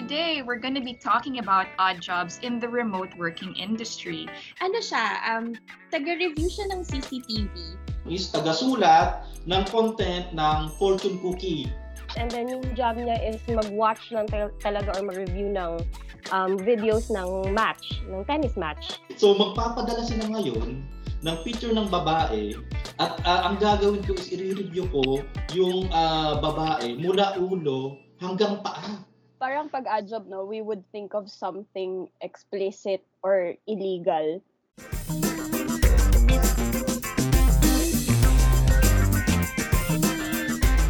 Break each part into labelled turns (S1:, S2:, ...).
S1: today we're going to be talking about odd jobs in the remote working industry.
S2: Ano siya, um, taga-review siya ng CCTV.
S3: is tagasulat ng content ng fortune cookie.
S4: And then yung job niya is mag-watch lang tal- talaga or mag-review ng um, videos ng match, ng tennis match.
S3: So magpapadala sila ngayon ng picture ng babae at ah, ang gagawin ko is i-review ko yung ah, babae mula ulo hanggang paa.
S4: Parang pag no, we would think of something explicit or illegal.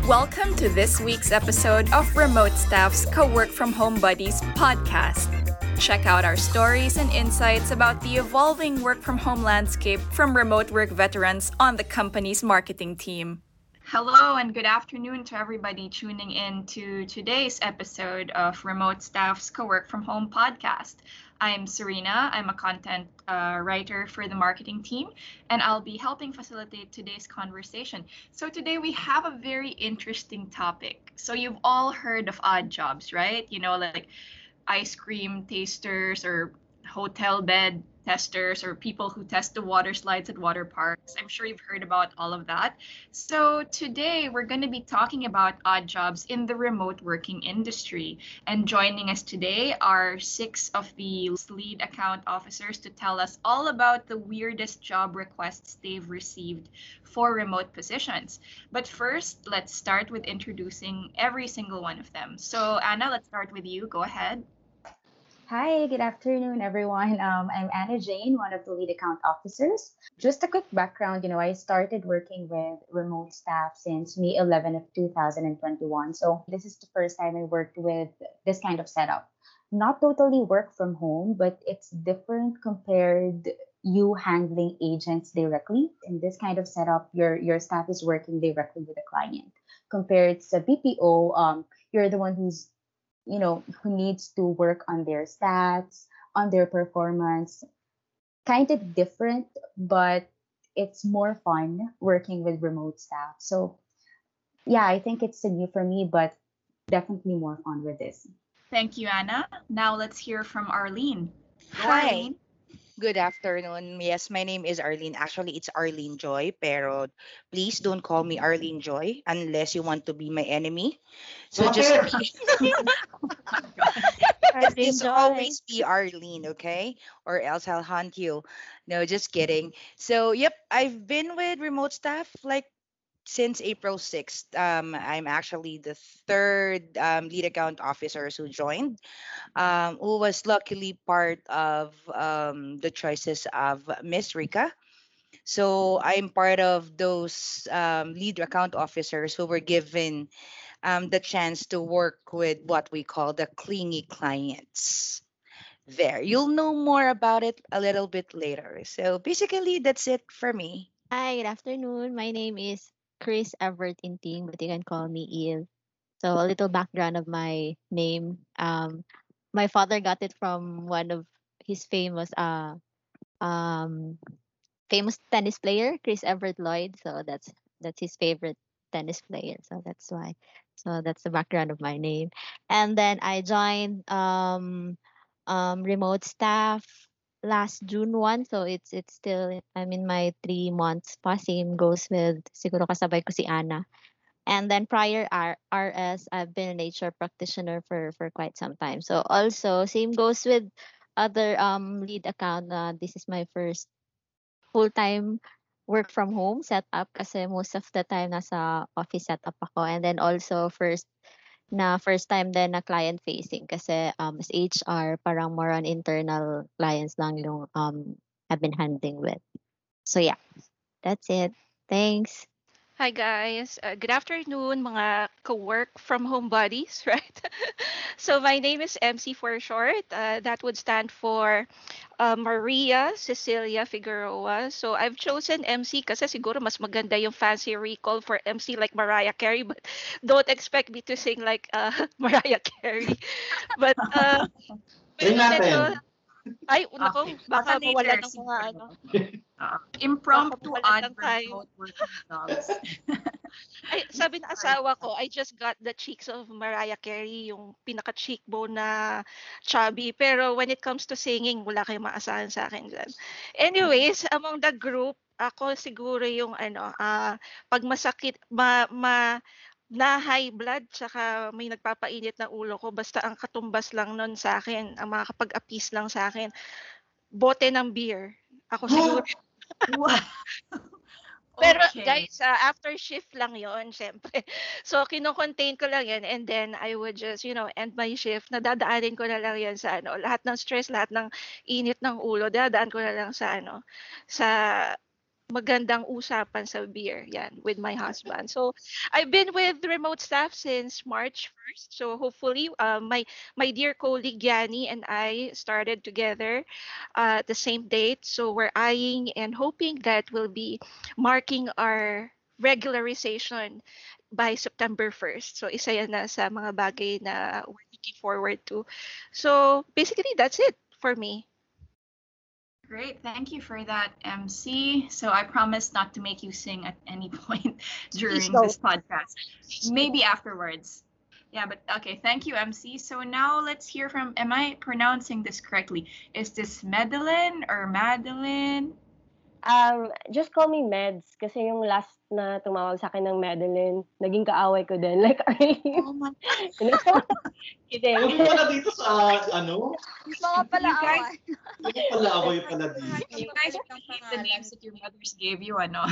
S5: Welcome to this week's episode of Remote Staff's Co-Work From Home Buddies podcast. Check out our stories and insights about the evolving work from home landscape from remote work veterans on the company's marketing team.
S1: Hello and good afternoon to everybody tuning in to today's episode of Remote Staff's Co-Work From Home podcast. I'm Serena. I'm a content uh, writer for the marketing team, and I'll be helping facilitate today's conversation. So today we have a very interesting topic. So you've all heard of odd jobs, right? You know, like ice cream tasters or hotel bed testers or people who test the water slides at water parks. I'm sure you've heard about all of that. So today we're going to be talking about odd jobs in the remote working industry. And joining us today are six of the lead account officers to tell us all about the weirdest job requests they've received for remote positions. But first, let's start with introducing every single one of them. So Anna, let's start with you. Go ahead.
S6: Hi, good afternoon, everyone. Um, I'm Anna Jane, one of the lead account officers. Just a quick background, you know, I started working with remote staff since May 11 of 2021. So this is the first time I worked with this kind of setup. Not totally work from home, but it's different compared you handling agents directly. In this kind of setup, your your staff is working directly with the client. Compared to BPO, um, you're the one who's you know who needs to work on their stats on their performance kind of different but it's more fun working with remote staff so yeah i think it's new for me but definitely more fun with this
S1: Thank you, Anna. Now let's hear from Arlene. Go,
S7: Hi.
S1: Arlene.
S7: Good afternoon. Yes, my name is Arlene. Actually, it's Arlene Joy, pero please don't call me Arlene Joy unless you want to be my enemy. So just just always be Arlene, okay? Or else I'll hunt you. No, just kidding. So, yep, I've been with remote staff like since April 6th. Um, I'm actually the third um, lead account officers who joined, um, who was luckily part of um, the choices of Miss Rika. So I'm part of those um, lead account officers who were given um, the chance to work with what we call the clingy clients. There, you'll know more about it a little bit later. So basically, that's it for me.
S8: Hi, good afternoon. My name is Chris Everett Inting, but you can call me Eve. So a little background of my name. Um, my father got it from one of his famous uh um famous tennis player, Chris Everett Lloyd. So that's that's his favorite tennis player. So that's why. So that's the background of my name. And then I joined um um remote staff last June 1 so it's it's still I'm in my 3 months pa same goes with siguro kasabay ko si Ana. And then prior R- RS I've been an HR practitioner for for quite some time. So also same goes with other um lead account uh, this is my first full-time work from home setup kasi most of the time nasa office setup ako. And then also first na first time din na client facing kasi um as HR parang more on internal clients lang yung um I've been handling with. So yeah, that's it. Thanks.
S9: Hi guys, uh, good afternoon mga co-work from home buddies, right? so my name is MC for short. Uh, that would stand for uh, Maria Cecilia Figueroa. So I've chosen MC kasi siguro mas maganda yung fancy recall for MC like Mariah Carey, but don't expect me to sing like uh, Mariah Carey. But uh,
S3: Try natin.
S9: ay, nako,
S1: Okay.
S9: baka mawala ng mga ano.
S1: Uh, impromptu advert dogs.
S9: Ay, sabi ng asawa ko, I just got the cheeks of Mariah Carey, yung pinaka-cheekbone na chubby. Pero when it comes to singing, wala kayong maasahan sa akin dyan. Anyways, among the group, ako siguro yung ano, ah pag masakit, ma, ma, na high blood, tsaka may nagpapainit ng ulo ko, basta ang katumbas lang nun sa akin, ang makakapag-appease lang sa akin, bote ng beer. Ako siguro.
S1: Wow.
S9: Pero
S1: Okay.
S9: guys, ah, after shift lang yon syempre. So, kino-contain ko lang yan and then I would just, you know, end my shift. Nadadaanin ko na lang yan sa ano, lahat ng stress, lahat ng init ng ulo, dadaan ko na lang sa ano, sa magandang usapan sa beer, yan, with my husband. So, I've been with remote staff since March 1st. So, hopefully, uh, my my dear colleague Yanni and I started together uh, the same date. So, we're eyeing and hoping that we'll be marking our regularization by September 1st. So, isa yan na sa mga bagay na we're looking forward to. So, basically, that's it for me.
S1: Great, thank you for that, MC. So I promise not to make you sing at any point during
S4: don't.
S1: this podcast. Maybe afterwards. Yeah, but okay, thank you, MC. So now let's hear from. Am I pronouncing this correctly? Is this Madeline or Madeline?
S4: Um, just call me Meds kasi yung last na tumawag sa akin ng Madeline, naging kaaway ko din. Like, early.
S1: Oh my.
S4: Kidding.
S3: Yung pala dito sa ano?
S10: Mga pala
S1: guys-
S3: Yung pala ako yung pala dito.
S1: You guys repeat the names that your mothers gave you, ano?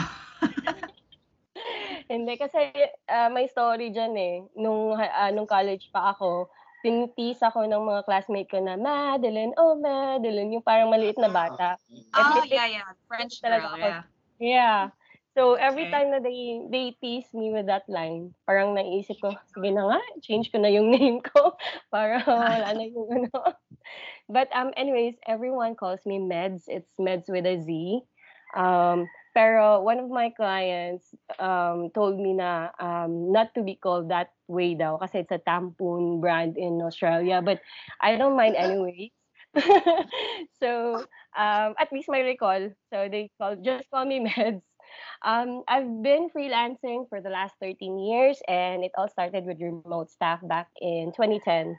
S4: Hindi kasi ah, may story dyan eh. Nung, ah, nung college pa ako, tinitis ako ng mga classmate ko na, Madeline, oh Madeline, yung parang maliit na bata.
S1: Oh yeah, yeah, French
S4: talaga
S1: girl,
S4: ako.
S1: yeah.
S4: Yeah. So every
S1: Okay.
S4: time na they they tease me with that line, parang naisip ko, sige na nga, change ko na yung name ko para wala na yung ano. But um anyways, everyone calls me Meds. It's Meds with a Z. Um pero one of my clients um told me na um not to be called that way daw kasi it's a tampon brand in Australia, but I don't mind anyways. so um, at least my recall. So they call just call me Meds. Um, I've been freelancing for the last 13 years, and it all started with remote staff back in 2010.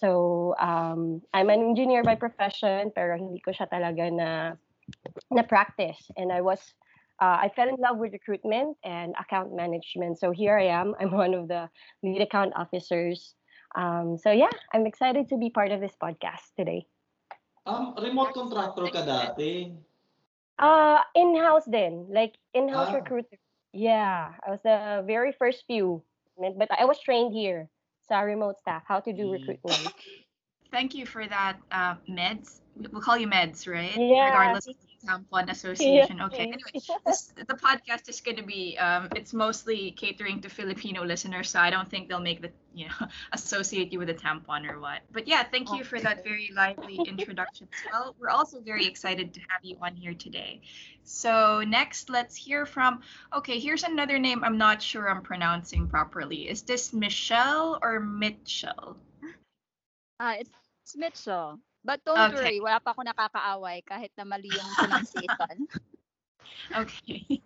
S4: So um, I'm an engineer by profession, pero hindi ko siya talaga na na practice. And I was uh, I fell in love with recruitment and account management. So here I am. I'm one of the lead account officers. Um, so yeah, I'm excited to be part of this podcast today.
S3: Um, remote contractor ka dati.
S4: Uh, in-house then, like in-house
S3: Ah.
S4: recruiter. Yeah, I was the very first few, but I was trained here sa remote staff how to do
S3: Mm.
S4: recruitment.
S1: Thank you for that, uh, Meds. We'll call you Meds, right?
S4: Yeah.
S1: Regardless of the Tampon Association. Okay. Anyway, this, the podcast is going to be, um, it's mostly catering to Filipino listeners, so I don't think they'll make the, you know, associate you with a tampon or what. But yeah, thank you for that very lively introduction as well. We're also very excited to have you on here today. So next, let's hear from, okay, here's another name I'm not sure I'm pronouncing properly. Is this Michelle or Mitchell?
S10: Ah, it's Mitchell. But don't
S1: Okay.
S10: worry, wala pa ako nakakaaway kahit na mali yung pronunciation.
S1: Okay.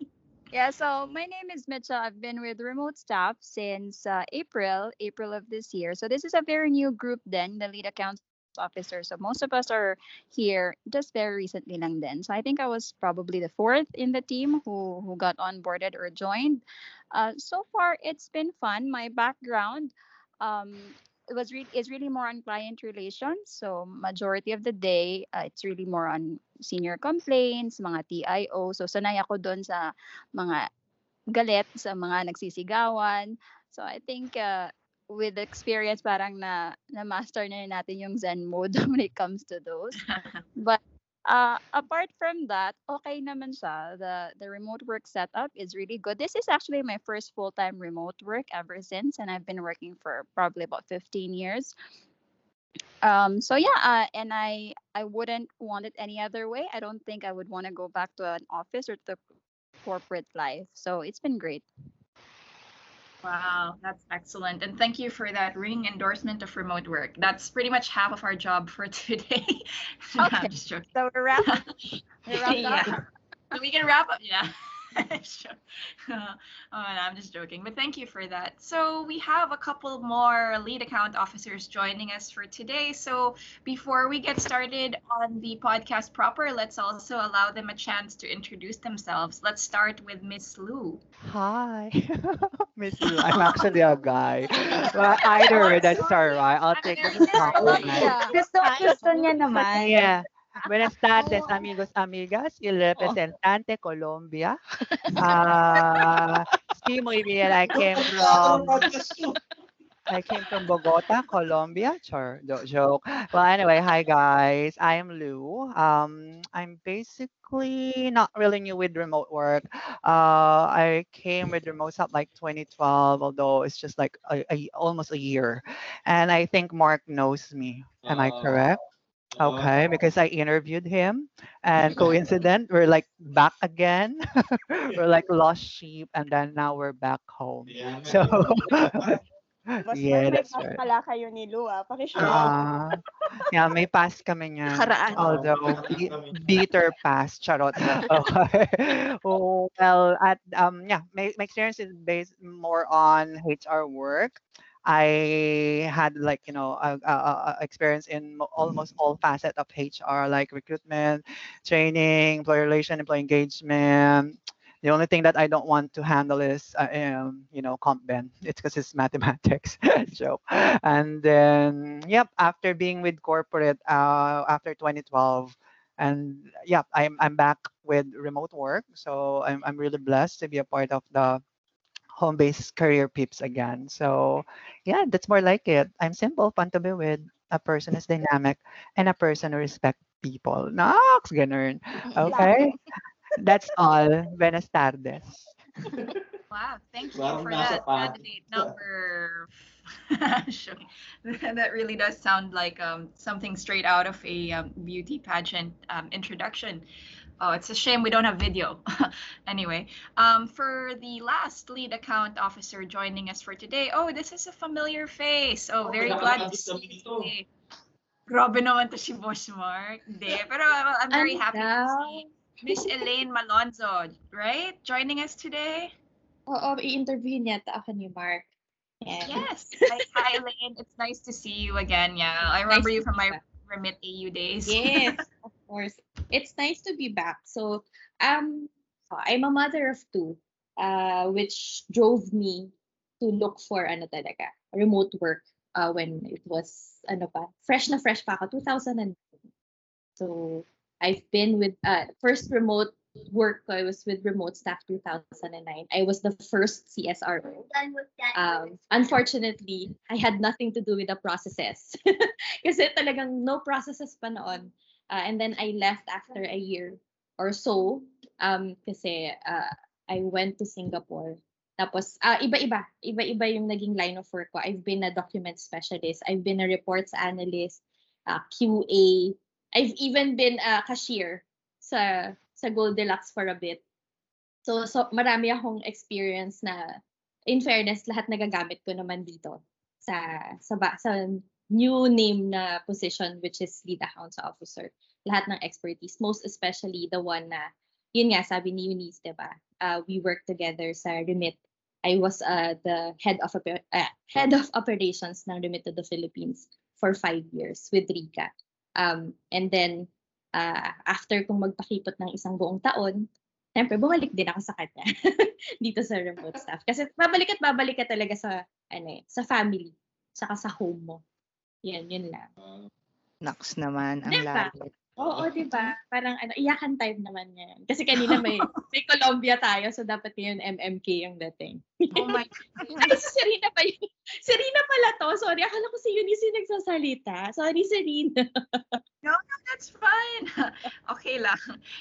S10: yeah, so my name is Mitchell. I've been with remote staff since uh, April, April of this year. So this is a very new group then, the lead accounts officer. So most of us are here just very recently lang then. So I think I was probably the fourth in the team who who got onboarded or joined. Uh, so far it's been fun. My background um, it was really is really more on client relations. So majority of the day, uh, it's really more on senior complaints, mga TIO. So sanay ako doon sa mga galit sa mga nagsisigawan. So I think uh, with experience parang na na master na natin yung zen mode when it comes to those. But uh, apart from that, okay naman siya. The the remote work setup is really good. This is actually my first full-time remote work ever since, and I've been working for probably about 15 years. Um, so yeah, uh, and I I wouldn't want it any other way. I don't think I would want to go back to an office or to corporate life. So it's been great.
S1: Wow, that's excellent. And thank you for that ring endorsement of remote work. That's pretty much half of our job for today. No,
S10: Okay.
S1: joking.
S10: So we're wrapped. We're
S1: Yeah. So we can wrap up. Yeah. Sure. oh, no, I'm just joking, but thank you for that. So we have a couple more lead account officers joining us for today. So before we get started on the podcast proper, let's also allow them a chance to introduce themselves. Let's start with Miss Lou.
S11: Hi, Miss Lou. I'm actually a guy. Well, either way, that's alright. I'll take it as a compliment.
S6: Gusto, gusto niya naman.
S11: Yeah. Buenas tardes, amigos, amigas. El representante Colombia. Uh, sí, muy bien. I came from I came from Bogota, Colombia. Sure, no joke. Well, anyway, hi guys. I am Lou. Um, I'm basically not really new with remote work. Uh, I came with remote stuff like 2012, although it's just like a, a, almost a year. And I think Mark knows me. Am I
S3: Uh,
S11: correct? Okay, because I interviewed him, and coincident, we're like back again. we're like lost sheep, and then now we're back home.
S3: Yeah.
S11: So,
S4: Mas
S11: yeah,
S4: may
S11: that's
S4: pass
S11: right.
S4: pala kayo ni Lu, ah. Pakishare.
S11: Ah, yeah, may pass kami niyan.
S9: Nakaraan.
S11: Although,
S3: Nakaraan
S11: bitter pass, charot. Okay. Oh, well, at, um, yeah, my, my experience is based more on HR work. I had like, you know, a, a, a experience in almost all facets of HR, like recruitment, training, employee relation, employee engagement. The only thing that I don't want to handle is, uh, um, you know, comp ben. It's because it's mathematics. so, And then, yep, after being with corporate uh, after 2012, and yeah, I'm I'm back with remote work. So I'm I'm really blessed to be a part of the home-based career peeps again. So yeah, that's more like it. I'm simple, fun to be with. A person is dynamic, and a person who respect people. Nox, ganun. Okay. That's all. Buenas tardes.
S1: Wow, thank you
S3: Parang
S1: for
S3: nasa
S1: that candidate number. That really does sound like um, something straight out of a um, beauty pageant um, introduction. Oh, it's a shame we don't have video. anyway, um, for the last lead account officer joining us for today, oh, this is a familiar face. Oh,
S3: Oh,
S1: very
S3: kailangan
S1: glad to see you
S3: nito.
S1: today. Grabe naman to si Boss Mark. Hindi, pero I'm very
S2: Ano
S1: happy to
S2: daw?
S1: see Miss Elaine Malonzo, right? Joining us today.
S2: Oo, i-interview niya ta ako ni Mark. Yeah.
S1: Yes. Hi, hi, Elaine. It's nice to see you again. Yeah, I remember
S2: Nice
S1: you from my Remit AU days.
S2: Yes, of course. It's nice to be back. So, um, I'm a mother of two, uh, which drove me to look for ano talaga, remote work uh, when it was ano pa, fresh na fresh pa ako, 2009. So, I've been with uh, first remote work I was with remote staff 2009. I was the first CSRO. Um, unfortunately, I had nothing to do with the processes. Kasi talagang no processes pa noon. Uh, and then I left after a year or so um, kasi uh, I went to Singapore. Tapos, ah, iba-iba. Iba-iba yung naging line of work ko. I've been a document specialist. I've been a reports analyst, uh, QA. I've even been a cashier sa sa Goldilocks for a bit. So, so marami akong experience na in fairness, lahat nagagamit ko naman dito sa sa, sa new name na position which is lead accounts officer. Lahat ng expertise, most especially the one na yun nga sabi ni Eunice, 'di ba? Uh, we work together sa Remit. I was uh, the head of uh, head of operations ng Remit to the Philippines for five years with Rika. Um, and then uh, after kong magpakipot ng isang buong taon, Siyempre, bumalik din ako sa kanya dito sa remote staff. Kasi babalik at babalik ka talaga sa, ano eh, sa family, saka sa home mo. Yan, yun lang.
S7: Naks naman, ang
S2: Diba?
S7: lalit.
S2: Oo, di ba? Parang ano, iyakan type naman yan. Kasi kanina may, may Colombia tayo, so dapat yun MMK yung dating.
S1: Oh my
S2: Ay, si Serena pa yun. Serena pala to. Sorry, akala ko si Eunice yung nagsasalita. Sorry, Serena.
S1: No, no, that's fine. okay lang.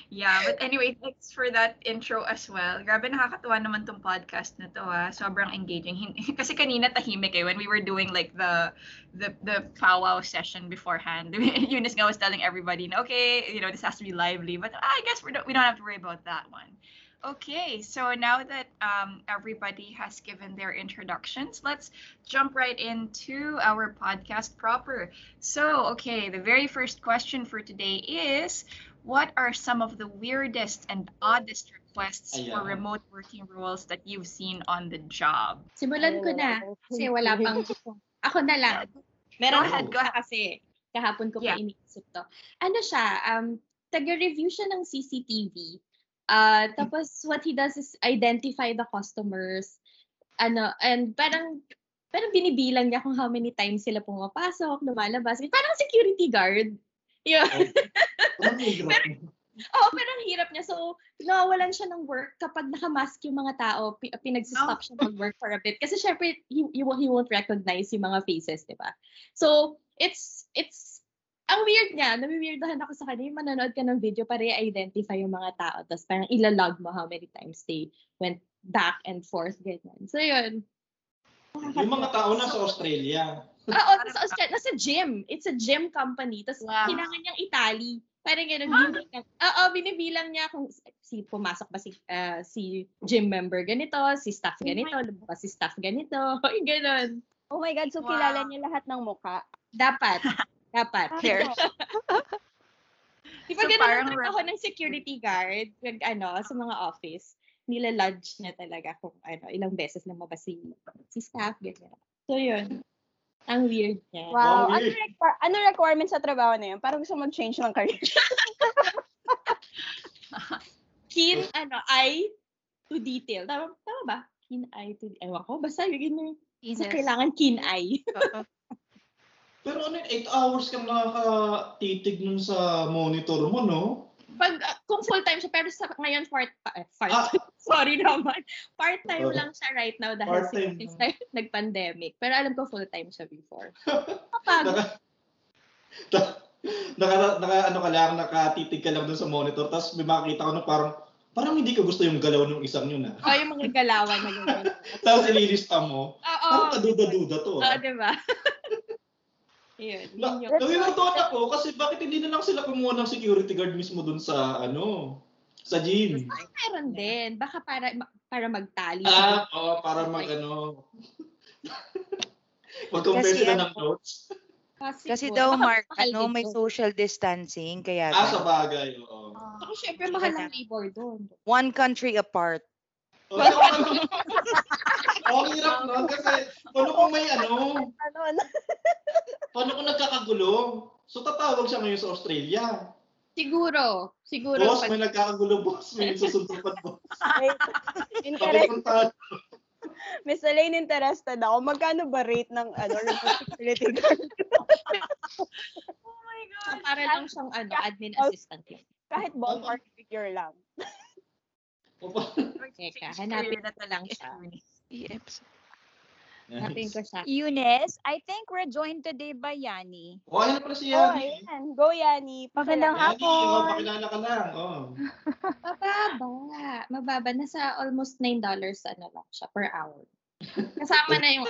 S1: Yeah, but anyway, thanks for that intro as well. Grabe nakakatuwa naman tong podcast na to ha. Sobrang engaging. Kasi kanina tahimik eh when we were doing like the the the powwow session beforehand. Eunice nga was telling everybody, okay, you know, this has to be lively, but I guess we don't we don't have to worry about that one. Okay, so now that um, everybody has given their introductions, let's jump right into our podcast proper. So, okay, the very first question for today is what are some of the weirdest and oddest requests for remote working roles that you've seen on the job?
S2: Simulan ko na. Kasi wala pang... Ako na lang. Meron
S1: Go ahead,
S2: ako
S1: go ahead.
S2: kasi kahapon ko
S1: Yeah.
S2: pa iniisip to. Ano siya, um, taga-review siya ng CCTV. Uh, tapos what he does is identify the customers. Ano, and parang parang binibilang niya kung how many times sila pumapasok, lumalabas. Parang security guard. Yun. Oo, pero ang hirap niya. So, nawawalan siya ng work kapag nakamask yung mga tao, pi- pinagsistop siya mag-work for a bit. Kasi syempre, he, he, he won't recognize yung mga faces, di ba? So, it's, it's, ang weird niya, nami-weirdahan ako sa kanya, yung manonood ka ng video para i-identify yung mga tao, tapos parang ilalog mo how many times they went back and forth, ganyan. So, yun.
S3: Yung mga tao nasa Australia.
S2: Oo, nasa, Australia, nasa gym. It's a gym company. Tapos,
S1: Wow.
S2: kailangan niyang Italy. Parang gano'n, binibilang. Oo, binibilang niya kung si pumasok ba si ah, si gym member ganito, si staff ganito, lumabas si staff ganito, yung gano'n.
S12: Oh my God, so
S1: Wow.
S12: kilala niya lahat ng muka.
S2: Dapat. Dapat.
S1: Here.
S2: Di ba
S1: So,
S2: ganun
S1: parang
S2: ako ng security guard, pag ano, sa mga office, nila-lodge niya talaga kung ano, ilang beses lumabas si, si staff, ganyan. So, yun. Ang weird niya.
S12: Wow. Ano, requir- ano requirement sa trabaho na yun? Parang gusto mag-change ng career.
S2: Keen, ano, eye to detail. Tama, tama ba? Keen eye to Ewan ko, basta yun yun. Sa
S9: Yes.
S2: kailangan keen eye.
S9: Oo.
S3: Pero ano, 8 hours kang nakakatitig nun sa monitor mo, no?
S2: Pag, uh, kung full-time siya, pero sa ngayon, part, eh, part
S3: Ah.
S2: sorry naman. Part-time
S3: Oh.
S2: lang siya right now dahil since
S3: lang.
S2: nag-pandemic. Pero alam ko full-time siya before. Kapag,
S3: Naka, naka, naka, ano ka lang, nakatitig ka lang dun sa monitor, tapos may makakita ko na parang, parang hindi ko gusto yung galaw ng isang yun, ah.
S2: oh, yung mga galawan na gano'n.
S3: Tapos ililista mo,
S2: Oo.
S3: parang kaduda-duda to.
S2: Oo,
S3: ah.
S2: di ba? Yun.
S3: Na,
S2: yun yung,
S3: Nawiwagtuhan ako kasi bakit hindi na lang sila kumuha ng security guard mismo dun sa ano, sa gym.
S2: meron din. Baka para para magtali.
S3: Ah, oo, para mag ano. Mag-compare
S7: Kasi
S3: sila
S7: ano,
S3: ng notes.
S7: Kasi
S2: po.
S7: daw, Mark, ano, may social distancing, kaya
S3: Ah, sa bagay, oo.
S2: Saka syempre, mahal ang labor doon.
S7: one country apart.
S3: Oh, so, oh, ang hirap nun kasi paano kung may ano,
S12: ano, ano?
S3: paano kung nagkakagulo? So tatawag siya ngayon sa Australia.
S2: Siguro. Siguro.
S3: Boss,
S2: pag-
S3: may nagkakagulo, boss. May susuntukan, boss.
S12: Wait. Miss Elaine, interested ako. Magkano ba rate ng ano, responsibility guard?
S1: Oh my
S2: So,
S1: God.
S2: para lang siyang ano, admin
S12: Oh.
S2: assistant lang.
S12: Kahit ballpark figure lang.
S2: Teka, hanapin ko lang siya.
S9: Yes.
S2: Ko siya.
S10: Eunice, I think we're joined today by Yani.
S3: Oh, ayun na pala si
S12: Oh,
S3: Yani.
S12: ayan. Go, Yani.
S10: Magandang
S3: Yani, oh,
S10: hapon.
S3: pakilala ka lang. Oh.
S2: Mababa. Mababa. Nasa almost $9 ano lang siya per hour. Kasama na yung,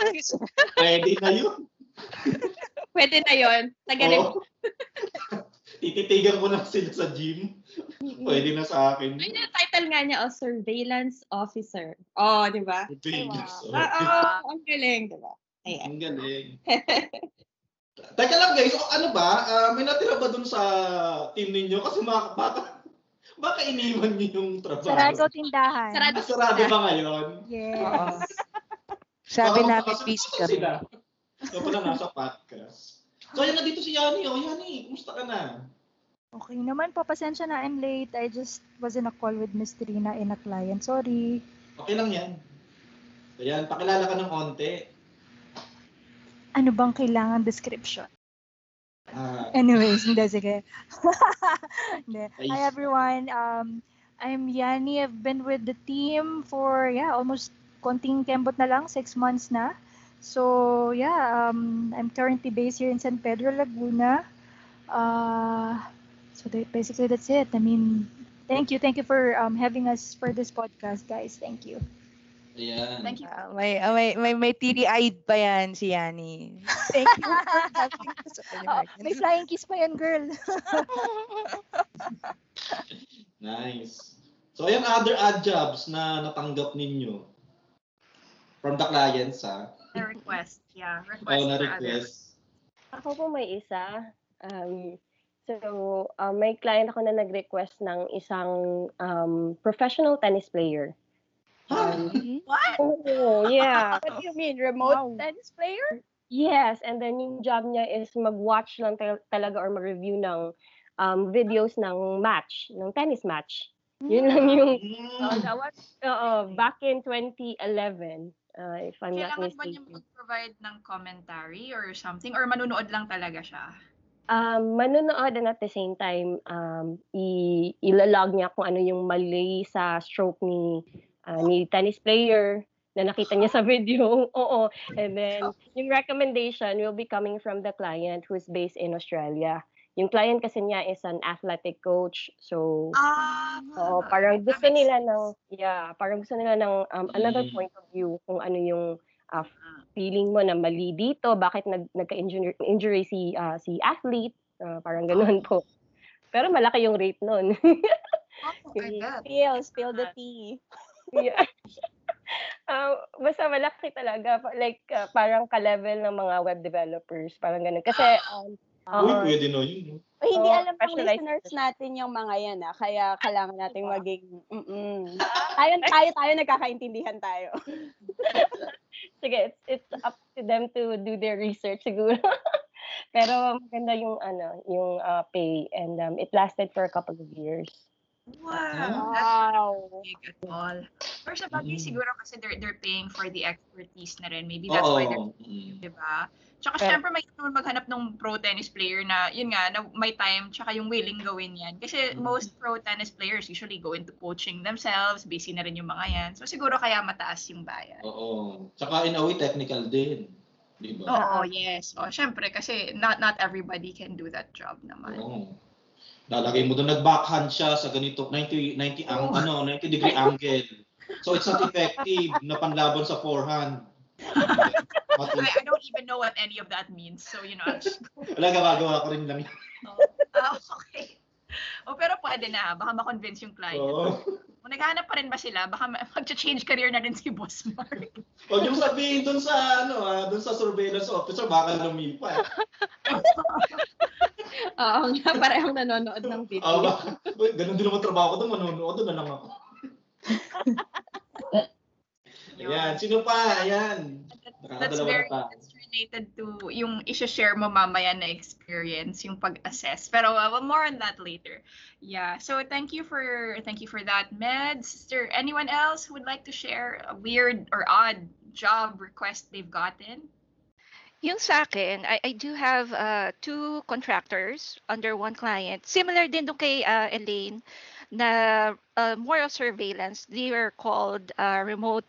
S3: Pwede na yun.
S2: pwede na yon taga
S3: Oh. Tititigan ko na sila sa gym. Pwede na sa akin.
S2: Ayun yung title nga niya, oh, Surveillance Officer. Oh, di ba?
S3: Vegas.
S2: Oo, oh, ang galing, di ba? Ayan.
S3: Ang galing. Teka lang guys, o, ano ba? Ah, may natira ba dun sa team ninyo? Kasi mga, baka, baka iniwan niyo yung trabaho.
S10: Sarado tindahan.
S2: Sarado
S3: Ah, sarado ba ngayon?
S10: Yes.
S7: Sabi
S3: Baka
S7: namin
S3: pa
S7: kami.
S3: sila. Ikaw pala nasa podcast. So, ayan na dito si Yani. O, Yani, kumusta ka na?
S13: Okay naman po, pasensya na I'm late. I just was in a call with Miss Trina in a client. Sorry.
S3: Okay lang yan. Ayan, pakilala ka ng konti.
S13: Ano bang kailangan description?
S3: Ah,
S13: Anyways, hindi, sige. Hindi. Hi everyone. Um, I'm Yani. I've been with the team for, yeah, almost konting kembot na lang, six months na. So, yeah, um, I'm currently based here in San Pedro, Laguna. Uh, so that, basically that's it. I mean, thank you. Thank you for um, having us for this podcast, guys. Thank you.
S3: ayan.
S1: Thank you.
S7: Ah, may, ah, may, may, may tiri-eyed pa yan si Yani.
S13: Thank you for having us. Oo, may flying kiss pa yan, girl.
S3: Nice. So, ayan, other odd jobs na natanggap ninyo. From the clients, ha?
S1: Na request. Yeah, request
S3: Oh,
S1: for
S3: na-request.
S4: Ako po may isa. Um, So, uh, may client ako na nag-request ng isang um, professional tennis player. Um,
S12: What?
S4: Oo, yeah.
S12: What do you mean? Remote tennis player?
S4: Yes, and then yung job niya is mag-watch lang tal- talaga or mag-review ng um, videos ng match, ng tennis match. Yun lang yung,
S12: Oh, that was
S4: oo, back in 2011, uh, if I'm not
S1: Kailangan ba niya
S4: mistaken.
S1: mag-provide ng commentary or something? Or manunood lang talaga siya?
S4: Um, manonood and at the same time, um, i- ilalog niya kung ano yung mali sa stroke ni ah, ni tennis player na nakita niya sa video. Oo. And then, yung recommendation will be coming from the client who's based in Australia. Yung client kasi niya is an athletic coach. So,
S1: Ah,
S4: oo, parang gusto nila ng, yeah, parang gusto nila ng um, another
S3: Mm.
S4: point of view kung ano yung ah, feeling mo na mali dito, bakit nag, nagka-injury injury si, ah, si athlete, Ah, parang ganun po. Pero malaki yung rate nun.
S1: Oh, I bet.
S12: spill, spill the tea.
S4: yeah. Ah, basta malaki talaga. Like, ah, parang ka-level ng mga web developers. Parang ganun. Kasi, um,
S3: Uy,
S4: oo,
S3: pwede na yun.
S12: O, hindi
S4: Oo,
S12: alam ng
S4: specialized
S12: listeners natin yung mga yan ah. Kaya kailangan nating maging mm Tayo tayo tayo nagkakaintindihan tayo.
S4: sige, it's, it's up to them to do their research siguro. Pero maganda yung ano, yung ah, pay and um, it lasted for a couple of years.
S1: Wow.
S12: Wow.
S1: Big at all. Or sa bagay,
S3: Mm.
S1: siguro kasi they're, they're paying for the expertise na rin. Maybe that's why they're,
S3: Oo. Mm.
S1: di ba? Tsaka
S4: Pero-
S1: syempre may naman maghanap ng pro tennis player na, yun nga, na may time, tsaka yung willing gawin yan. Kasi
S3: Mm.
S1: most pro tennis players usually go into coaching themselves, busy na rin yung mga yan. So siguro kaya mataas yung bayad.
S3: Oo. Tsaka in a way, technical din. Di ba?
S1: Oo, yes. O, syempre, kasi not not everybody can do that job naman.
S3: Oo. Lalagay mo doon, nag-backhand siya sa ganito, 90, 90, ang, ano, 90 degree angle. So it's not effective na panlaban sa forehand.
S1: I, I don't even know what any of that means. So, you know, I'm just
S3: Wala, gagawa ko rin lang.
S1: Ah, okay. O pero pwede na, baka ma-convince yung client.
S3: Oo.
S1: Kung naghahanap pa rin ba sila, baka ma- mag-change career na rin si Boss Mark.
S3: Huwag yung sabihin doon sa, ano, ah, doon sa surveillance officer, baka lumipat.
S2: Oo nga, parehong nanonood ng video.
S3: Ah, baka, ganun din naman trabaho ko doon, manonood doon na lang ako. Ayan, sino pa? Ayan.
S1: That's very,
S3: pa.
S1: that's related to yung i-share mo mamaya na experience, yung pag-assess. Pero uh, well, more on that later. Yeah. So thank you for thank you for that, Meds. Is there anyone else who would like to share a weird or odd job request they've gotten?
S9: Yung sa akin, I, I do have uh, two contractors under one client. Similar din doon kay uh, Elaine na uh, more of surveillance. They were called uh, remote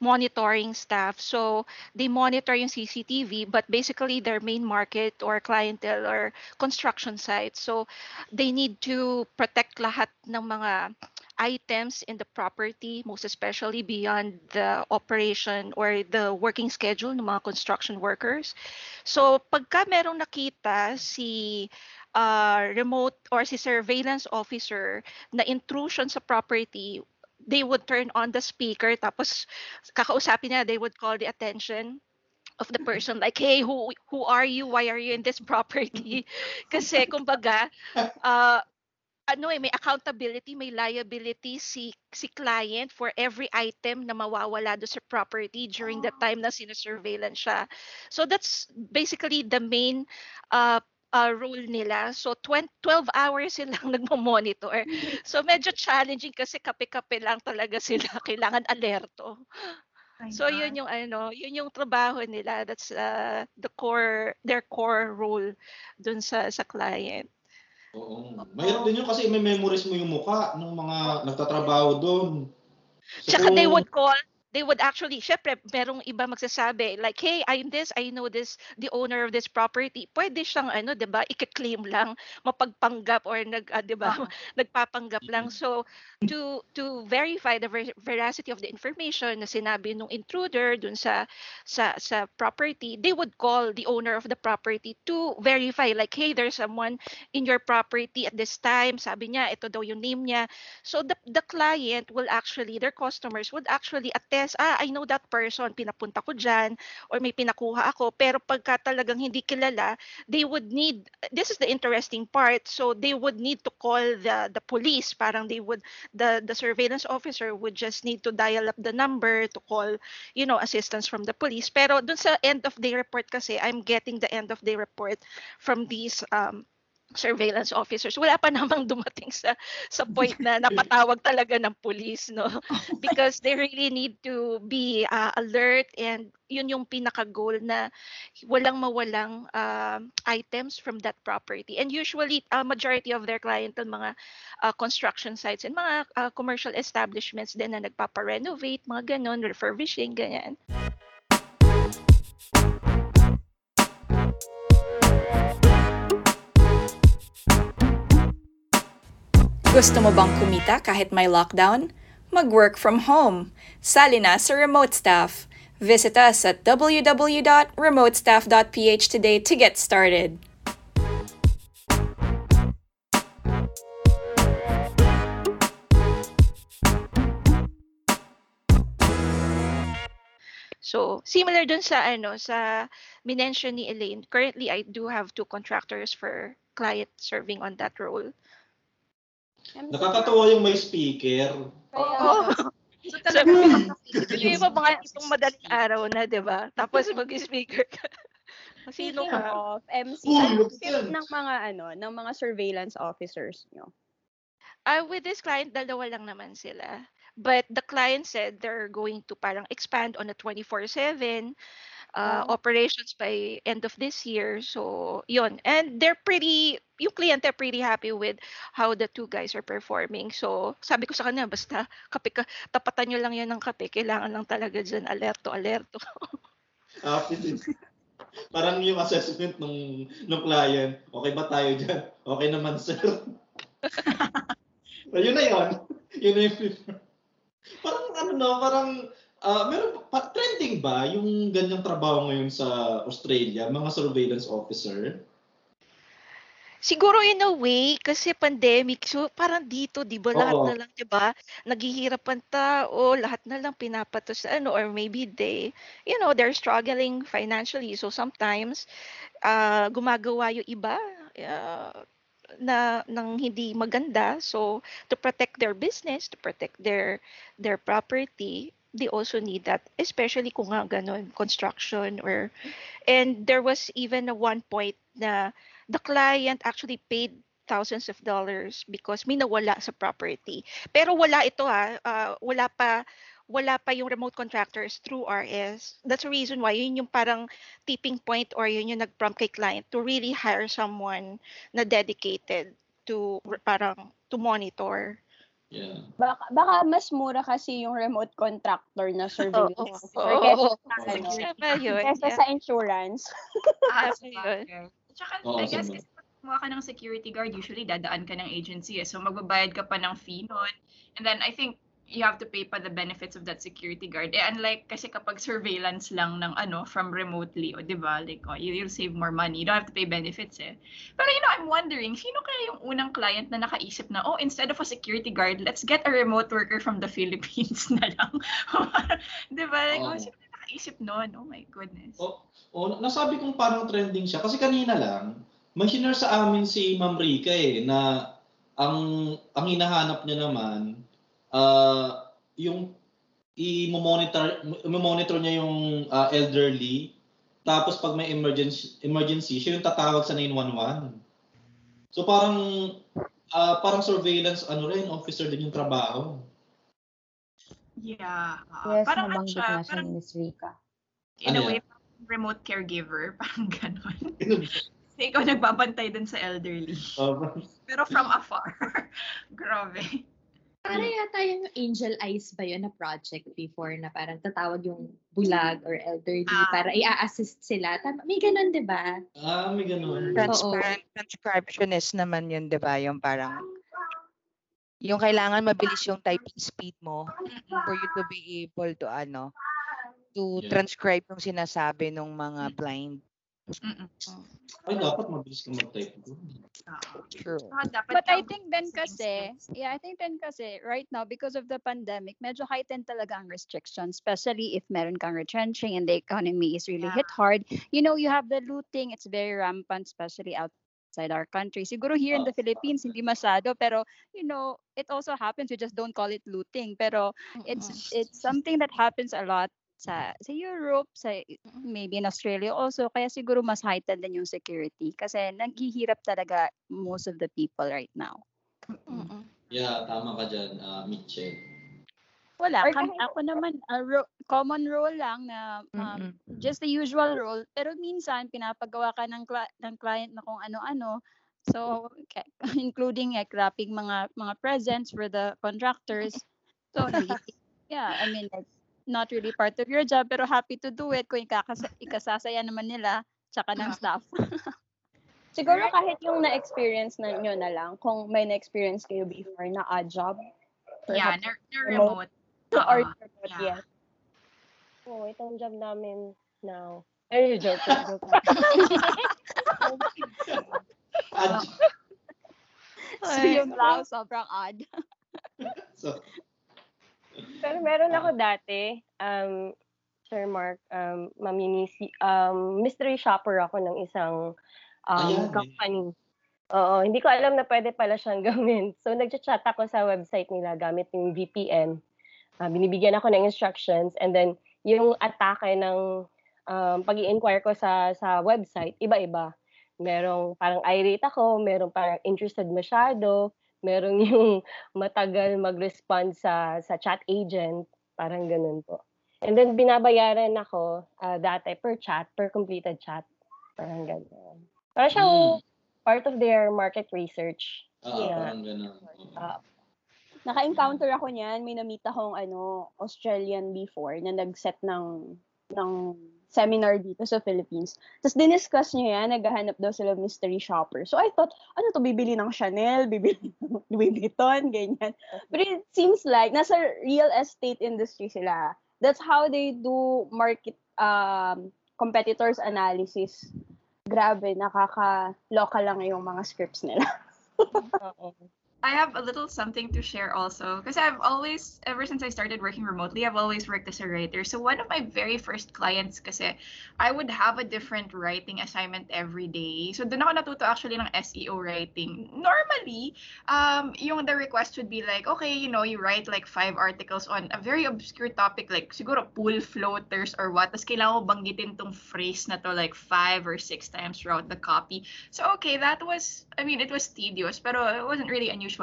S9: monitoring staff. So they monitor yung CCTV, but basically their main market or clientele or construction sites. So they need to protect lahat ng mga items in the property, most especially beyond the operation or the working schedule ng mga construction workers. So pagka merong nakita si uh, remote or si surveillance officer na intrusion sa property, they would turn on the speaker tapos kakausapin niya, they would call the attention of the person like hey who who are you? Why are you in this property? Kasi kumbaga uh, ano eh, may accountability, may liability si si client for every item na mawawala do sa property during the time na sinasurveillance siya. So that's basically the main uh, uh, role nila. So 20, 12 hours silang nagmo-monitor. So medyo challenging kasi kape-kape lang talaga sila. Kailangan alerto. So yun yung ano, yun yung trabaho nila. That's uh, the core their core role dun sa sa client.
S3: Oo. Mahirap din yun kasi may memories mo yung mukha ng mga nagtatrabaho doon. So,
S9: Tsaka they would call, they would actually, syempre, merong iba magsasabi, like, hey, I'm this, I know this, the owner of this property. Pwede siyang, ano, di ba, i-claim lang, mapagpanggap or nag, ah, di ba, nagpapanggap lang. So, to to verify the ver- veracity of the information na sinabi nung intruder dun sa sa sa property, they would call the owner of the property to verify like hey there's someone in your property at this time sabi niya ito daw yung name niya so the the client will actually their customers would actually attest yes, ah, I know that person, pinapunta ko dyan, or may pinakuha ako, pero pagka talagang hindi kilala, they would need, this is the interesting part, so they would need to call the, the police, parang they would, the, the surveillance officer would just need to dial up the number to call, you know, assistance from the police. Pero dun sa end of day report kasi, I'm getting the end of day report from these um, surveillance officers. Wala pa namang dumating sa sa point na napatawag talaga ng police no? Because they really need to be uh, alert and yun yung pinaka goal na walang mawalang uh, items from that property. And usually uh, majority of their clientele mga uh, construction sites and mga uh, commercial establishments din na nagpapa-renovate mga ganon refurbishing ganyan
S5: Gusto mo bang kumita kahit may lockdown? Mag-work from home. Sali na sa Remote Staff. Visit us at www.remotestaff.ph today to get started.
S9: So, similar dun sa ano sa minention ni Elaine, currently I do have two contractors for client serving on that role.
S3: Nakakatawa yung may speaker.
S9: Oo.
S1: So
S9: So,
S1: talagang
S9: yung iba mga itong madaling araw na, di ba? Tapos mag-speaker ka. Sino
S12: Speaking
S9: ka?
S12: of MC, ano ng mga ano, ng mga surveillance officers nyo?
S9: Uh, with this client, dalawa lang naman sila. But the client said they're going to parang expand on a 24-7 uh, operations by end of this year. So, yun. And they're pretty, yung client are pretty happy with how the two guys are performing. So, sabi ko sa kanya, basta kape ka, tapatan nyo lang yan ng kape. Kailangan lang talaga dyan, alerto, alerto.
S3: Happy din. Parang yung assessment nung nung client, okay ba tayo dyan? Okay naman, sir. Ayun na yun. Yun na yung Parang ano no, parang ah, meron pa, trending ba yung ganyang trabaho ngayon sa Australia, mga surveillance officer?
S9: Siguro in a way, kasi pandemic, so parang dito, di ba, lahat na lang, di ba, naghihirapan tao, lahat na lang pinapatos ano, or maybe they, you know, they're struggling financially. So sometimes, uh, gumagawa yung iba uh, na ng hindi maganda. So to protect their business, to protect their their property, they also need that, especially kung nga ganun, construction or and there was even a one point na the client actually paid thousands of dollars because may nawala sa property. Pero wala ito ha, ah, wala pa wala pa yung remote contractors through RS. That's the reason why yun yung parang tipping point or yun yung nag-prompt kay client to really hire someone na dedicated to parang to monitor.
S3: Yeah.
S12: Baka, baka mas mura kasi yung remote contractor na surveillance
S9: Oo.
S12: officer
S9: Oo.
S12: kesa sa, ano,
S9: Sige ba yun?
S12: kesa
S9: Yeah.
S12: sa insurance.
S1: Ah,
S9: Kasi yun.
S1: Tsaka,
S3: Oo,
S1: I guess, kasi pag kumuha ka ng security guard, usually dadaan ka ng agency eh. So, magbabayad ka pa ng fee nun. And then, I think, you have to pay pa the benefits of that security guard. Eh, unlike kasi kapag surveillance lang ng ano, from remotely, o di ba? Like, oh, you, you'll save more money. You don't have to pay benefits eh. Pero, you know, I'm wondering, sino kaya yung unang client na nakaisip na, oh, instead of a security guard, let's get a remote worker from the Philippines na lang. di ba? Like, oh, sino nakaisip nun? Oh my goodness.
S3: O, o nasabi kong parang trending siya kasi kanina lang may shinare sa amin si Ma'am Rica eh na ang ang hinahanap niya naman ah yung i-monitor i-monitor niya yung ah, elderly tapos pag may emergency emergency siya yung tatawag sa 911. So parang ah, parang surveillance ano rin officer din yung trabaho.
S1: Yeah. ah,
S6: Yes,
S1: parang ano siya, parang
S6: Miss Rika.
S1: in
S3: Ano
S1: a way,
S3: yan?
S1: remote caregiver, parang ganon. Kasi ikaw nagbabantay dun sa elderly. Pero from afar. Grabe.
S2: Para yata yung Angel Eyes ba yun na project before na parang tatawag yung bulag or elderly
S1: Ah.
S2: para i-assist sila. Tama, may ganun, di ba?
S3: ah, may ganun.
S7: Transparent transcriptionist naman yun, di ba? Yung parang, yung kailangan mabilis yung typing speed mo for you to be able to, ano, to
S3: Yeah.
S7: transcribe yung sinasabi ng mga blind
S1: Mm-mm.
S3: Ay, dapat mabilis ka mag-type doon.
S7: True.
S1: Dapat
S10: But I think then kasi, yeah, I think then kasi right now because of the pandemic, medyo heightened talaga ang restrictions, especially if meron kang retrenching and the economy is really hit hard. You know, you have the looting, it's very rampant, especially outside our country. Siguro here in the Philippines, hindi masyado, pero you know, it also happens. We just don't call it looting, pero it's it's something that happens a lot sa sa Europe, sa maybe in Australia also. Kaya siguro mas heightened din yung security kasi naghihirap talaga most of the people right now.
S3: Yeah, tama ka dyan, uh, Mitchell.
S10: Wala,
S3: Or
S10: kam- ako naman, a ro- common role lang na um, just the usual role. Pero minsan, pinapagawa ka ng, cli- ng client na kung ano-ano. So, including like wrapping mga mga presents for the contractors. So, yeah, I mean, like, not really part of your job, pero happy to do it kung ikakasa- ikasasaya naman nila, tsaka ng staff.
S12: Siguro kahit yung na-experience na nyo na lang, kung may na-experience kayo before na odd job.
S1: Yeah, na, na remote.
S12: Or
S1: Oo,
S12: remote,
S1: yeah.
S12: yes.
S4: Oo, itong job namin now. Ay, joke. joke.
S10: so, yung lao, sobrang odd.
S3: So,
S4: Pero meron ako dati, um, Sir Mark, um, maminisi, um, mystery shopper ako ng isang um,
S3: Ayan,
S4: company. Oo, hindi ko alam na pwede pala siyang gawin. So, nagchat-chat ako sa website nila gamit yung VPN. Ah, binibigyan ako ng instructions and then yung atake ng um, pag inquire ko sa sa website, iba-iba. Merong parang irate ako, merong parang interested masyado, merong yung matagal mag-respond sa sa chat agent, parang ganun po. And then binabayaran ako ah, dati per chat, per completed chat. Parang ganun. Parang siyang part of their market research.
S3: ah,
S4: Yeah.
S3: parang ganun.
S4: Ah,
S12: Naka-encounter ako niyan. May namita akong ano, Australian before na nag-set ng ng seminar dito sa Philippines. Tapos diniscuss niya yan, naghahanap daw sila mystery shopper. So I thought, ano to, bibili ng Chanel, bibili ng Louis Vuitton, ganyan. But it seems like, nasa real estate industry sila. That's how they do market um, competitors analysis. Grabe, nakaka-local lang yung mga scripts nila.
S1: I have a little something to share also because I've always, ever since I started working remotely, I've always worked as a writer. So one of my very first clients kasi, I would have a different writing assignment every day. So doon ako natuto actually ng SEO writing. Normally, um, yung the request would be like, okay, you know, you write like five articles on a very obscure topic like siguro pool floaters or what. Tapos kailangan mo banggitin tong phrase na to like five or six times throughout the copy. So okay, that was, I mean, it was tedious, pero it wasn't really unusual.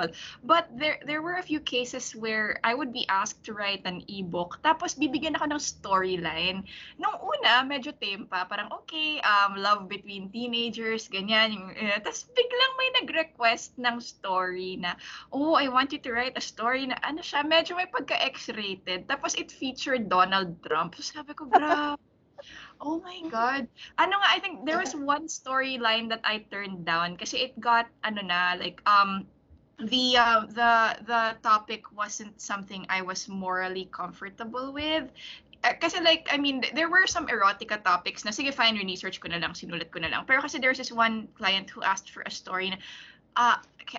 S1: But there there were a few cases where I would be asked to write an ebook, tapos bibigyan ako ng storyline. Nung una, medyo tame pa, parang okay, um, love between teenagers, ganyan. Yung, eh, tapos biglang may nag-request ng story na, oh, I want you to write a story na, ano siya, medyo may pagka-X-rated. Tapos it featured Donald Trump. So sabi ko, bro, Oh my God. Ano nga, I think there was one storyline that I turned down kasi it got, ano na, like, um, the uh, the the topic wasn't something I was morally comfortable with. Uh, kasi like, I mean, there were some erotica topics na, sige, fine, research ko na lang, sinulat ko na lang. Pero kasi there's this one client who asked for a story na, uh,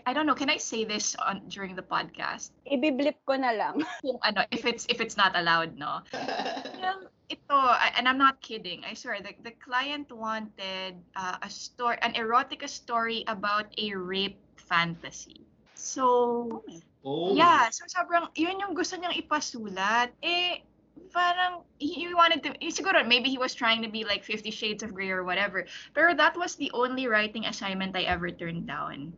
S1: I don't know, can I say this on during the podcast?
S12: Ibiblip ko na lang.
S1: Kung ano, if it's if it's not allowed, no? Well, ito, and I'm not kidding. I swear, the, the client wanted uh, a story, an erotica story about a rape fantasy. So,
S3: Oh.
S1: yeah, so sobrang, yun yung gusto niyang ipasulat. Eh, parang, he, he wanted to, eh, siguro, maybe he was trying to be like Fifty Shades of Grey or whatever. Pero that was the only writing assignment I ever turned down.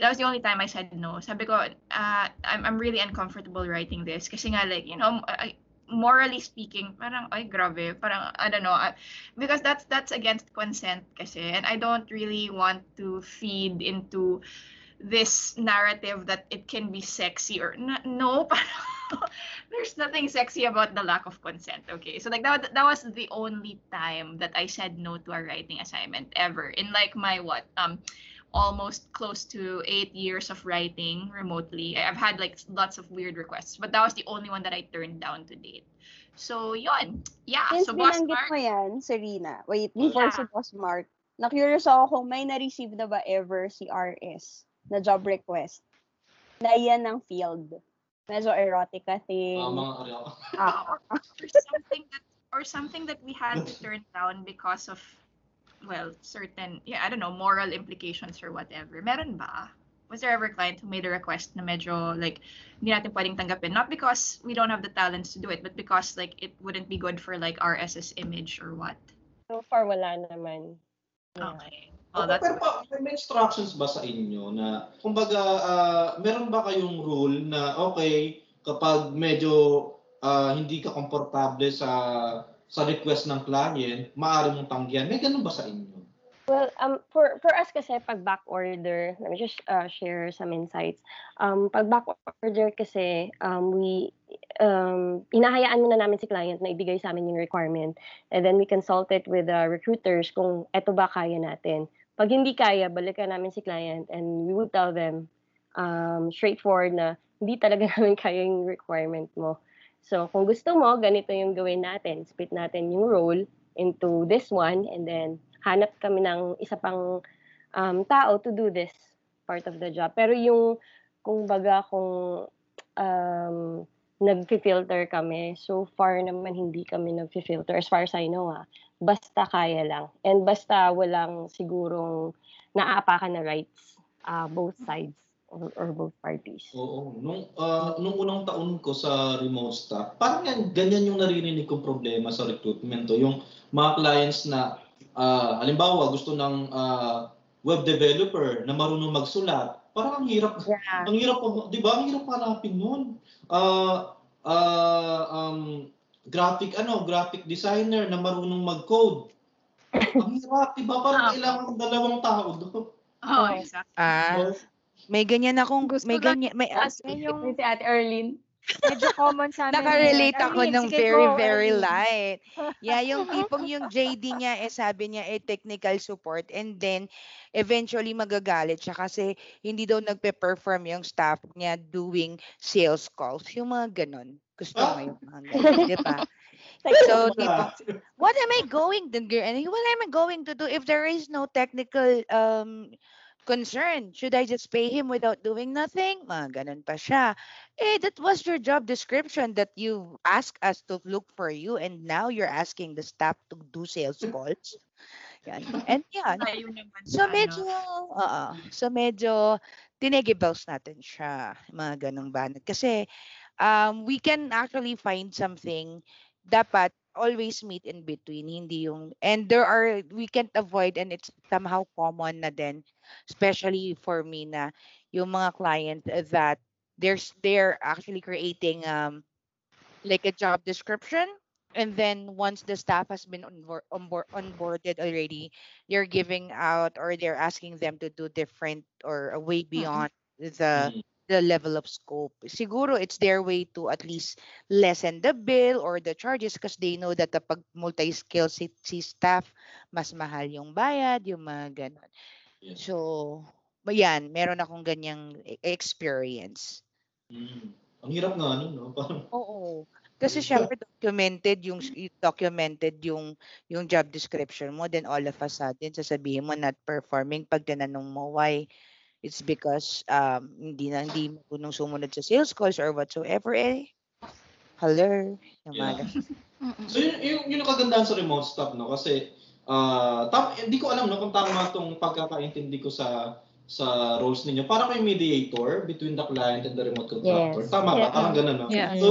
S1: That was the only time I said no. Sabi ko, uh, I'm, I'm really uncomfortable writing this. Kasi nga, like, you know, I, morally speaking, parang, ay, grabe. Parang, I don't know. I- because that's, that's against consent kasi. And I don't really want to feed into this narrative that it can be sexy or no there's nothing sexy about the lack of consent. Okay so like that, that was the only time that i said no to a writing assignment ever in like my what um almost close to eight years of writing remotely. I've had like lots of weird requests but that was the only one that i turned down to date. So, yon. Yeah,
S12: Since
S1: so Boss Mark,
S12: mo yan, Serena, wait, before
S1: Yeah.
S12: si Boss Mark, na-curious ako kung may na-receive na ba ever si RS na job request na yan ng field. Medyo erotica thing.
S3: Mga ariya.
S12: Ah,
S1: or something that or something that we had to turn down because of well, certain yeah, I don't know, moral implications or whatever. Meron ba? Was there ever a client who made a request na medyo like hindi natin pwedeng tanggapin? Not because we don't have the talents to do it, but because like it wouldn't be good for like RS's image or what?
S4: So far, wala naman. Yeah.
S1: Okay.
S3: Oh,
S1: that's
S3: pero pa, may instructions ba sa inyo na, kumbaga, ah, meron ba kayong rule na, okay, kapag medyo ah, hindi ka komportable sa sa request ng client, maaari mong tanggihan. May ganun ba sa inyo?
S4: Well, um, for for us kasi pag back order, let me just uh, share some insights. Um, pag back order kasi, um, we um, hinahayaan muna namin si client na ibigay sa amin yung requirement. And then we consult it with the recruiters kung eto ba kaya natin. Pag hindi kaya, balikan namin si client and we would tell them um, straightforward na hindi talaga namin kaya yung requirement mo. So, kung gusto mo, ganito yung gawin natin. Split natin yung role into this one and then hanap kami ng isa pang um, tao to do this part of the job. Pero yung, kung baga, kung um, nag-filter kami, so far naman hindi kami nag-filter as far as I know ah. Basta kaya lang. And basta walang sigurong naaapakan na rights uh, both sides or, or both parties.
S3: Oo. Nung, ah, nung unang taon ko sa remote staff, parang yan, ganyan yung naririnig kong problema sa recruitment. To. Yung mga clients na, ah, halimbawa, gusto ng ah, web developer na marunong magsulat, parang ang hirap,
S4: Yeah.
S3: ang hirap, di ba? Ang hirap hanapin nun. Ah, ah, um, graphic, ano, graphic designer na marunong mag-code. ang hirap, di ba? Parang kailangan ng dalawang tao doon.
S1: Oh, exactly.
S7: Ah, may ganyan akong, may
S13: ko
S7: ganyan, may,
S13: As in yung
S6: Si Ate Erlyn.
S13: medyo common sa amin.
S7: Nakarelate ako ng
S13: sige,
S7: very,
S13: go,
S7: very light. Yeah, yung tipong yung JD niya, eh, sabi niya, eh, technical support. And then, eventually magagalit siya kasi hindi daw nagpe-perform yung staff niya doing sales calls. Yung mga ganon. Gusto mo yung mga ganon, di ba? So, tipo, what am I going to do? And what am I going to do if there is no technical um concern? Should I just pay him without doing nothing? Mga ganun pa siya. Eh, that was your job description that you asked us to look for you and now you're asking the staff to do sales calls. Yan. And yan.
S1: Naman
S7: So medyo,
S1: ano.
S7: oo. So medyo tinegibels natin siya. Mga ganong banat. Kasi um, we can actually find something dapat always meet in between hindi yung and there are we can't avoid and it's somehow common na din especially for me na yung mga client that there's they're actually creating um like a job description and then once the staff has been on board, on board, onboarded already they're giving out or they're asking them to do different or a way beyond the
S3: Mm.
S7: The level of scope. Siguro it's their way to at least lessen the bill or the charges because they know that kapag multi-skill si, si staff, mas mahal yung bayad, yung mga ganon.
S3: Yeah.
S7: So, yan, meron akong ganyang e- experience.
S3: Mm. Ang hirap nga nun, no? Parang,
S7: Oo. Kasi syempre documented yung documented yung yung job description mo then all of a sudden sasabihin mo not performing pag tinanong mo why it's because um hindi na hindi mo kunong sumunod sa sales calls or whatsoever eh hello yung mga
S3: Yeah. So yun, yun, yun ang kagandahan sa remote stuff, no? Kasi, ah tam, hindi ko alam no, kung tama itong pagkakaintindi ko sa sa roles ninyo. Para may mediator between the client and the remote contractor.
S6: Yes.
S3: Tama ba?
S12: Yeah.
S3: Parang ganun, no?
S9: Yeah.
S3: So,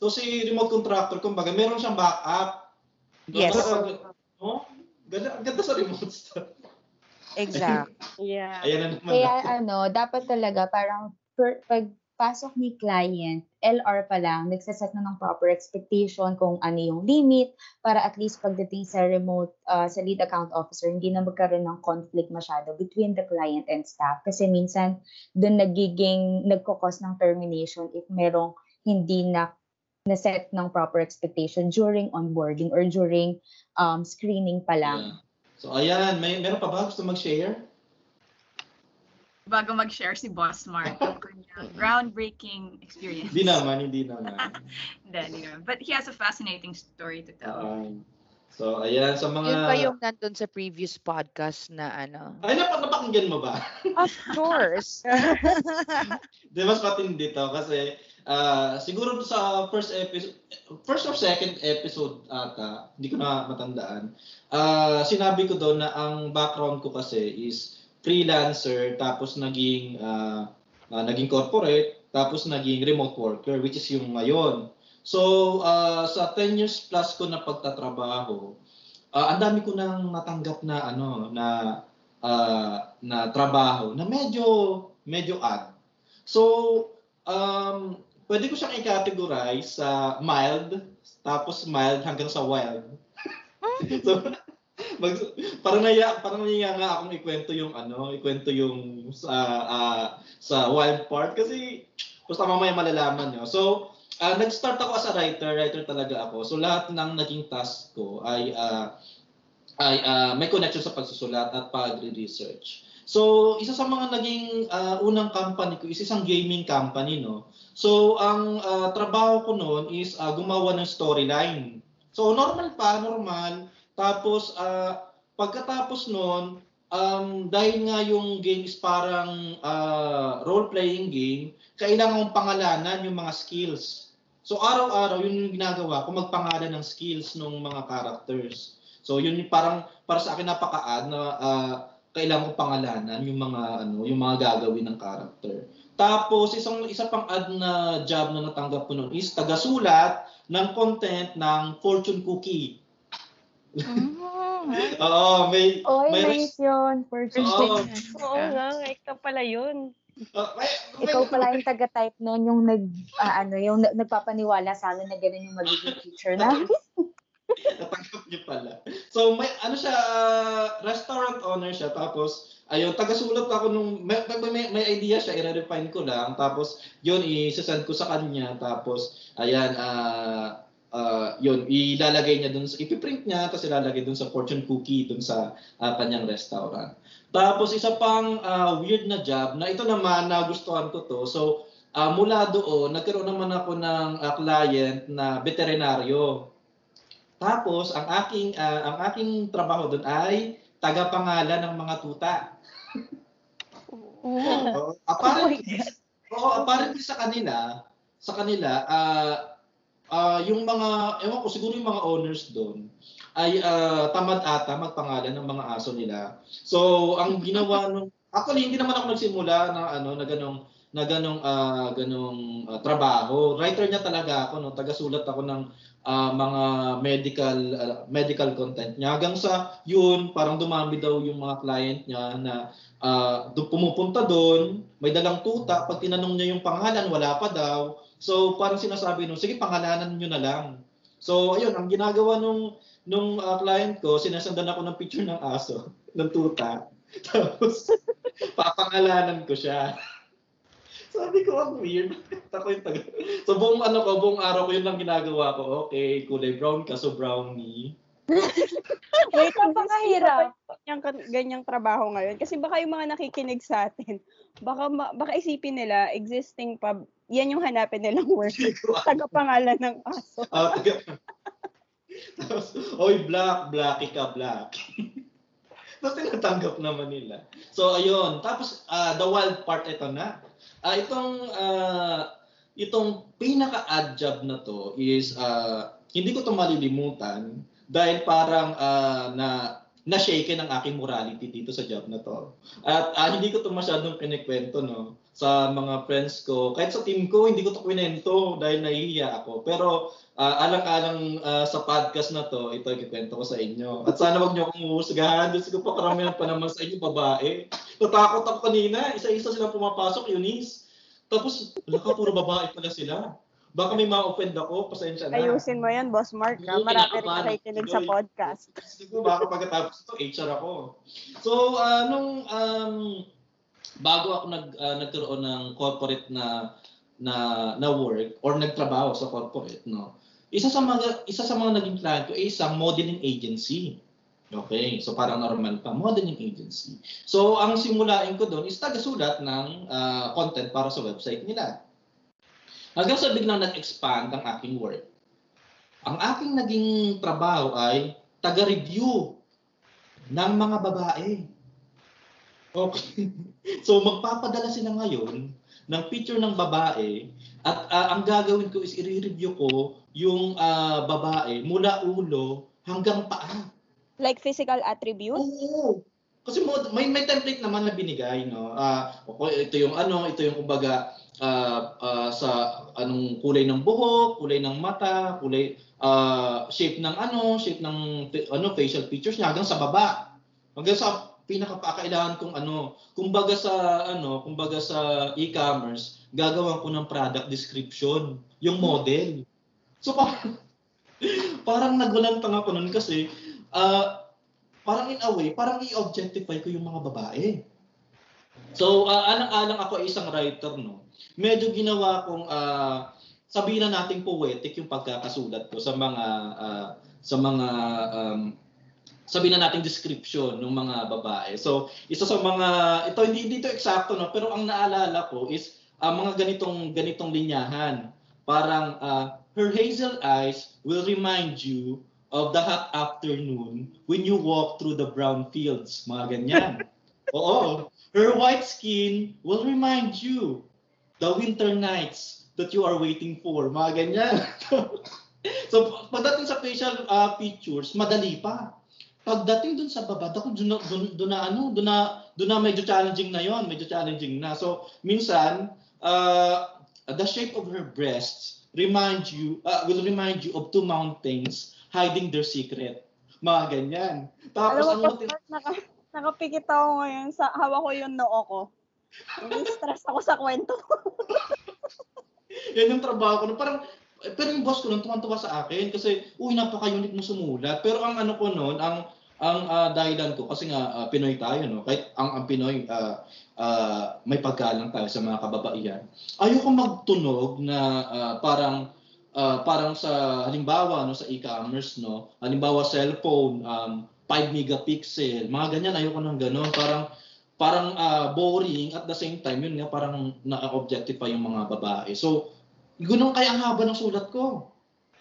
S3: so si remote contractor, kumbaga, meron siyang backup. No?
S7: Yes.
S3: Para- no? Ganda, ganda sa remote stuff.
S7: Exact
S4: Yeah.
S3: Ayan.
S6: Kaya ano, dapat talaga parang per, pagpasok ni client, LR pa lang, nagsaset na ng proper expectation kung ano yung limit para at least pagdating sa remote, uh, sa lead account officer, hindi na magkaroon ng conflict masyado between the client and staff. Kasi minsan, doon nagiging, nagkukos ng termination if merong hindi na na-set ng proper expectation during onboarding or during um, screening pa lang.
S3: Yeah. So ayan, may meron pa ba gusto mag-share?
S1: bago mag-share si Boss Mark yung kanyang groundbreaking experience.
S3: Hindi naman, hindi naman.
S1: Hindi, hindi naman. But he has a fascinating story to tell.
S3: Um, so, ayan, sa mga...
S7: Yun pa yung nandun sa previous podcast na ano.
S3: Ay, nap napakinggan mo ba?
S7: Of course.
S3: Di mas matindi to kasi ah, siguro sa first episode, first or second episode ata, hindi ko na matandaan, ah, sinabi ko doon na ang background ko kasi is freelancer tapos naging ah, ah, naging corporate tapos naging remote worker which is yung ngayon. So ah, sa 10 years plus ko na pagtatrabaho, ah, ang dami ko nang natanggap na ano na ah, na trabaho na medyo medyo odd. So um pwede ko siyang i-categorize sa mild tapos mild hanggang sa wild. so mag, parang naya parang naiya nga akong ikwento yung ano, ikwento yung sa ah, sa wild part kasi basta mamaya malalaman nyo. So, ah, nag-start ako as a writer, writer talaga ako. So lahat ng naging task ko ay ah, ay ah, may connection sa pagsusulat at pagre-research. So, isa sa mga naging ah, unang company ko is isang gaming company, no. So, ang ah, trabaho ko noon is ah, gumawa ng storyline. So, normal pa, normal. Tapos, ah, pagkatapos noon, um, dahil nga yung game is parang ah, role-playing game, kailangan mong pangalanan yung mga skills. So, araw-araw, yun yung ginagawa ko, magpangalan ng skills ng mga characters. So, yun parang, para sa akin napaka-add na ah, kailangan ko pangalanan yung mga ano, yung mga gagawin ng character. Tapos isang isa pang ad na job na natanggap ko noon is tagasulat ng content ng fortune cookie. Oo, may
S6: Oy,
S3: may
S6: nice yun. First
S3: Oo.
S4: Oo nga, ikaw pala yun.
S3: uh, may,
S6: Ikaw pala yung taga-type noon, yung nag, ah, ano, yung na- nagpapaniwala sa amin na ganun yung magiging future na.
S3: niyo pala. So may ano siya ah, restaurant owner siya tapos ayun tagasulat ako nung may, may, may idea siya i-refine ko lang tapos yun i-send ko sa kanya tapos ayan ah ah, yun ilalagay niya dun ipiprint niya tapos ilalagay dun sa fortune cookie dun sa ah, kanyang restaurant. Tapos isa pang ah, weird na job na ito naman nagustuhan ko to. So ah, mula doon nagkaroon naman ako ng ah, client na veterinaryo. Tapos ang aking ah, ang aking trabaho doon ay tagapangalan ng mga tuta. Oo, apparently, oo, apparently sa kanila, sa kanila ah ah, yung mga ewan ko siguro yung mga owners doon ay ah, tamad ata magpangalan ng mga aso nila. So ang ginawa nung actually hindi naman ako nagsimula na ano na ganong na ganong ah, ganong ah, trabaho. Writer niya talaga ako no, taga-sulat ako ng ah, mga medical ah, medical content niya hanggang sa yun parang dumami daw yung mga client niya na do, pumupunta doon, may dalang tuta, pag tinanong niya yung pangalan wala pa daw. So parang sinasabi nung sige pangalanan niyo na lang. So ayun, ang ginagawa nung nung ah, client ko, sinasandan ako ng picture ng aso, ng tuta. Tapos papangalanan ko siya. Sabi ko, ang weird. Ako yung taga. So, buong ano ko, buong araw ko yun lang ginagawa ko. Okay, kulay brown ka, so brownie.
S12: Wait,
S6: Napakahirap.
S12: Ganyang, ganyang trabaho ngayon. Kasi baka yung mga nakikinig sa atin, baka, baka isipin nila, existing pa, yan yung hanapin nilang work. Tagapangalan ng aso.
S3: Ah, oy, black, blacky ka, black. Tapos tinatanggap naman nila. So, ayun. Tapos, ah, the wild part, ito na. Ah, itong, ah, itong pinaka-odd job na to is, ah, hindi ko to malilimutan dahil parang ah, na na-shaken ang aking morality dito sa job na to. At ah, hindi ko to masyadong kinikwento no sa mga friends ko. Kahit sa team ko, hindi ko to kwento dahil nahihiya ako. Pero ah, alang-alang ah, sa podcast na to, ito ikikwento ko sa inyo. At sana wag niyo akong uhusgahan. Diyos ko pa karamihan pa naman sa inyo babae. Natakot ako kanina. Isa-isa silang pumapasok, Eunice. Tapos, wala ka, puro babae pala sila. Baka may ma-offend ako, pasensya na.
S12: Ayusin mo yan, Boss Mark. Ha? Marami rin nakikinig
S3: ako
S12: sa podcast.
S3: Siguro baka pagkatapos ito, HR ako. So, ah, nung um, bago ako nag ah, nagkaroon ng corporate na na na work or nagtrabaho sa corporate, no. Isa sa mga isa sa mga naging client ko ay isang modeling agency. Okay, so parang normal pa, modeling agency. So ang simulain ko doon is taga-sulat ng ah, content para sa website nila. Hanggang sa biglang nag-expand ang aking work. Ang aking naging trabaho ay taga-review ng mga babae. Okay. so magpapadala sila ngayon ng picture ng babae at ah, ang gagawin ko is i-review ko yung ah, babae mula ulo hanggang paa.
S12: Like physical attribute?
S3: Oo. Kasi may may template naman na binigay, no. Ah, okay, ito yung ano, ito yung kumbaga ah, ah, sa anong kulay ng buhok, kulay ng mata, kulay ah, shape ng ano, shape ng ano facial features niya hanggang sa baba. Hanggang sa pinakapakailangan kong ano, kumbaga sa ano, kumbaga sa e-commerce, gagawan ko ng product description, yung model. So parang, parang nagulantang ako nun kasi ah, parang in a way, parang i-objectify ko yung mga babae. So, uh, alang-alang ako isang writer, no? Medyo ginawa kong, ah, sabihin na natin poetic yung pagkakasulat ko sa mga, ah, sa mga, um, sabihin na natin description ng mga babae. So, isa sa mga, ito hindi dito eksakto, no? Pero ang naalala ko is, ah, mga ganitong, ganitong linyahan. Parang, ah, her hazel eyes will remind you of the hot afternoon when you walk through the brown fields. Mga ganyan. Oo. Her white skin will remind you the winter nights that you are waiting for. Mga ganyan. so, pagdating sa facial uh, features, madali pa. Pagdating dun sa baba, ako dun, dun, dun na ano, dun na, dun na medyo challenging na yon, medyo challenging na. So, minsan, uh, the shape of her breasts remind you, uh, will remind you of two mountains hiding their secret. Mga ganyan. Tapos,
S12: Alam
S3: ang
S12: Mark, naka, nakapikit ako ngayon sa hawak ko yung noo ko. stress ako sa kwento.
S3: yan yung trabaho ko. No? Parang, pero yung boss ko nun, tuwan-tuwa sa akin kasi, uy, napaka-unique mo sumulat. Pero ang ano ko noon, ang ang ah, dahilan ko, kasi nga ah, Pinoy tayo, no? kahit ang, ang Pinoy, ah, ah, may paggalang tayo sa mga kababaihan. Ayoko magtunog na ah, parang ah, parang sa halimbawa no sa e-commerce no halimbawa cellphone um 5 megapixel mga ganyan ayoko nang ganoon parang parang ah, boring at the same time yun nga parang na-objectify yung mga babae so ganun kaya ang haba ng sulat ko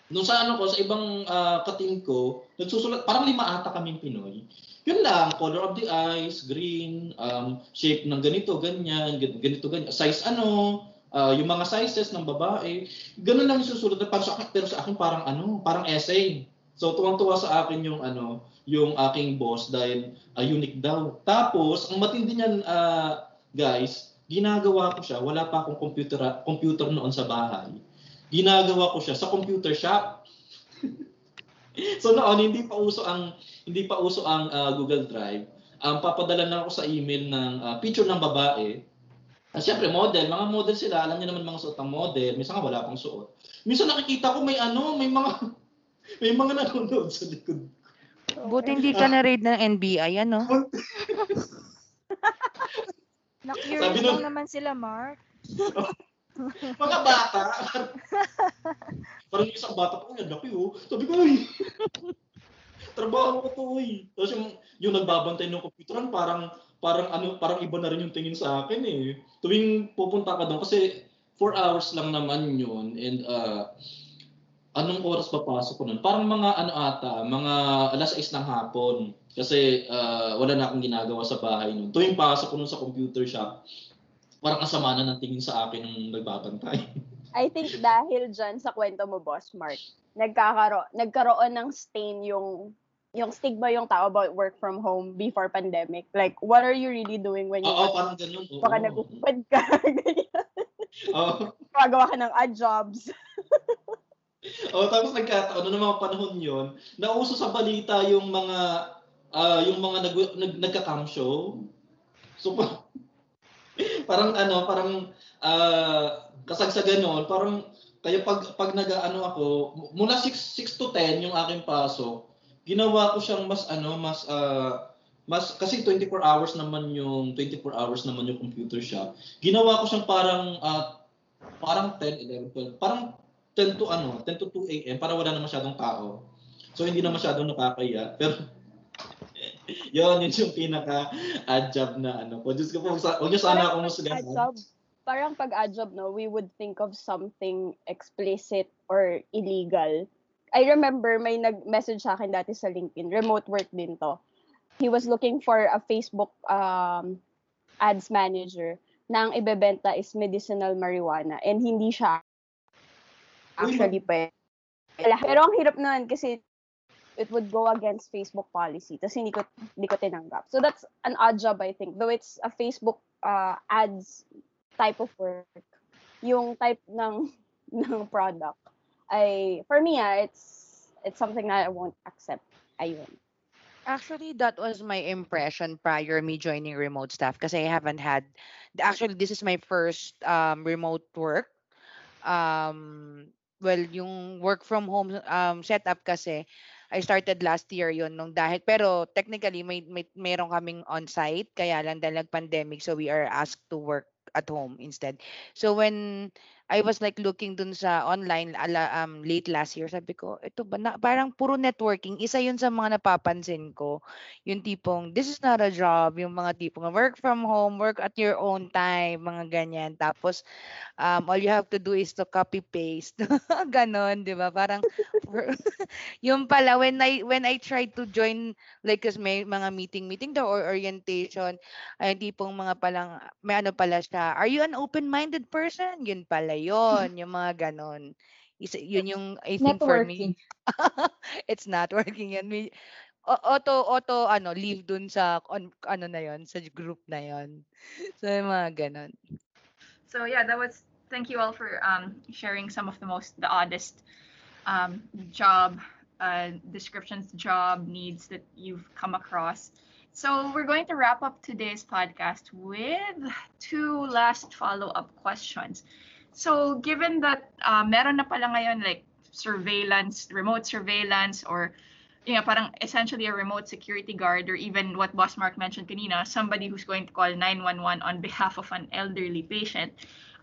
S3: nung sa ano ko sa ibang ah, kating ko nagsusulat parang lima ata kaming Pinoy. Yun lang color of the eyes green um, shape ng ganito ganyan gan- ganito ganyan. Size ano ah, yung mga sizes ng babae ganun lang yung susulat. Pero sa akin, pero sa akin parang ano parang essay. So tuwang-tuwa sa akin yung ano yung aking boss dahil ah, unique daw. Tapos ang matindi niyan ah, guys ginagawa ko siya. Wala pa akong computer computer noon sa bahay ginagawa ko siya sa computer shop so noon hindi pa uso ang hindi pa uso ang ah, Google Drive ang papadala na ako sa email ng ah, picture ng babae Ah, Siyempre, model. Mga model sila. Alam niyo naman mga suot ng model. Minsan nga wala pang suot. Minsan nakikita ko may ano, may mga may mga nanonood sa likod.
S7: Buti hindi ka na-raid ng NBI, ano?
S13: Na-curious
S3: Sabi nun-
S13: lang naman sila, Mark.
S3: Mga bata. Parang isang bata pa, yan, laki oh. Sabi ko, uy. Trabaho ko to, uy. Tapos yung, yung nagbabantay ng computeran, parang parang ano parang iba na rin yung tingin sa akin eh. Tuwing pupunta ka doon kasi 4 hours lang naman yun and uh, anong oras papasok ko nun? Parang mga ano ata, mga alas 6 ng hapon. Kasi uh, wala na akong ginagawa sa bahay nun. Tuwing pasok ko nun sa computer shop, parang kasama na ng tingin sa akin ng nagbabantay.
S12: I think dahil dyan sa kwento mo, Boss Mark, nagkakaro nagkaroon ng stain yung yung stigma yung tao about work from home before pandemic. Like, what are you really doing when you
S3: Oo,
S12: work?
S3: parang ganun. Oo.
S12: Baka nag-upad ka.
S3: Oo.
S12: Gagawa ka ng odd jobs.
S3: Oh, tapos nagkataon noong mga panahon 'yon, nauso sa balita yung mga ah, yung mga nag, nag nagka-cam show. So parang ano, parang ah, kasagsagan noon, parang kaya pag pag nag-ano ako, mula 6 6 to 10 yung aking pasok, ginawa ko siyang mas ano, mas ah, mas kasi 24 hours naman yung 24 hours naman yung computer shop. Ginawa ko siyang parang ah, parang 10, 11, 12, parang 10 to ano, 10 to 2 AM para wala na masyadong tao. So hindi na masyadong nakakaya. Pero yun, yun yung pinaka ad job na ano ko. Diyos ko po, huwag niyo sana akong
S12: job, parang pag ad job, no, we would think of something explicit or illegal. I remember may nag-message sa akin dati sa LinkedIn, remote work din to. He was looking for a Facebook um, ads manager na ang ibebenta is medicinal marijuana and hindi siya actually pwede. Pero ang hirap nun kasi it would go against Facebook policy. Tapos hindi ko, hindi ko tinanggap. So that's an odd job, I think. Though it's a Facebook uh, ads type of work. Yung type ng ng product ay for me ah, it's it's something that I won't accept. Ayun.
S7: Actually, that was my impression prior me joining remote staff kasi I haven't had actually this is my first um, remote work. Um, well, yung work from home um, setup kasi I started last year yon nung dahil pero technically may, may meron kaming on-site kaya lang dahil nag-pandemic so we are asked to work at home instead. So when I was like looking dun sa online ala, um, late last year, sabi ko, ito ba, na, parang puro networking. Isa yun sa mga napapansin ko. Yung tipong, this is not a job. Yung mga tipong, work from home, work at your own time, mga ganyan. Tapos, um, all you have to do is to copy-paste. Ganon, di ba? Parang, yung pala, when I, when I tried to join, like, kasi may mga meeting-meeting daw or orientation, ay tipong mga palang, may ano pala siya, are you an open-minded person? Yun pala yon yung mga ganon. Isa, yun yung I think for me it's not working yun. May, auto auto ano leave dun sa on, ano na yon sa group na yon. So yung mga ganon.
S1: So yeah, that was thank you all for um, sharing some of the most the oddest um, job uh, descriptions, job needs that you've come across. So we're going to wrap up today's podcast with two last follow-up questions. So given that uh, meron na pala ngayon like surveillance, remote surveillance, or you know, parang essentially a remote security guard, or even what Boss Mark mentioned kanina, somebody who's going to call 911 on behalf of an elderly patient.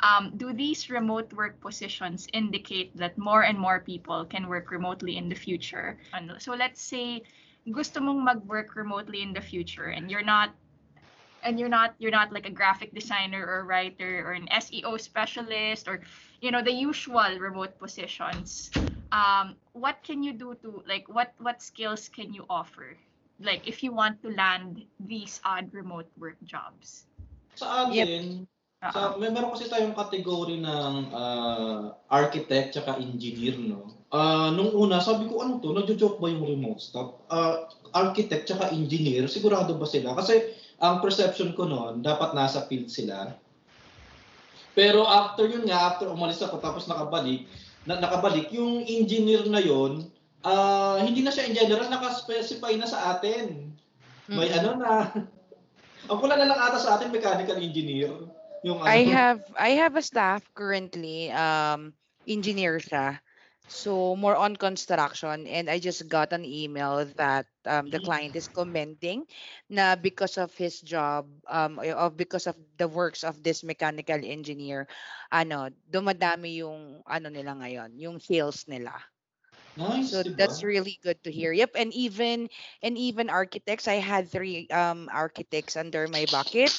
S1: Um, do these remote work positions indicate that more and more people can work remotely in the future? So let's say gusto mong mag-work remotely in the future and you're not and you're not you're not like a graphic designer or writer or an SEO specialist or you know the usual remote positions um what can you do to like what what skills can you offer like if you want to land these odd remote work jobs
S3: Sa akin, sa, may meron kasi tayong category ng ah, architect tsaka engineer, no? Ah, nung una, sabi ko, ano to? Nagjo-joke ba yung remote stuff? Ah, architect tsaka engineer, sigurado ba sila? Kasi ang perception ko noon, dapat nasa field sila. Pero after yun nga, after umalis ako tapos nakabalik, na, nakabalik, yung engineer na yun, ah, hindi na siya in general, nakaspecify na sa atin. May
S7: Mm.
S3: ano na, ang kulang na lang ata sa atin, mechanical engineer. Yung ano.
S7: I have I have a staff currently um engineer siya. So more on construction and I just got an email that um, the client is commenting na because of his job um of because of the works of this mechanical engineer ano dumadami yung ano nila ngayon yung sales nila.
S3: Nice,
S7: So
S3: diba?
S7: that's really good to hear. Yep, and even and even architects. I had three um architects under my bucket.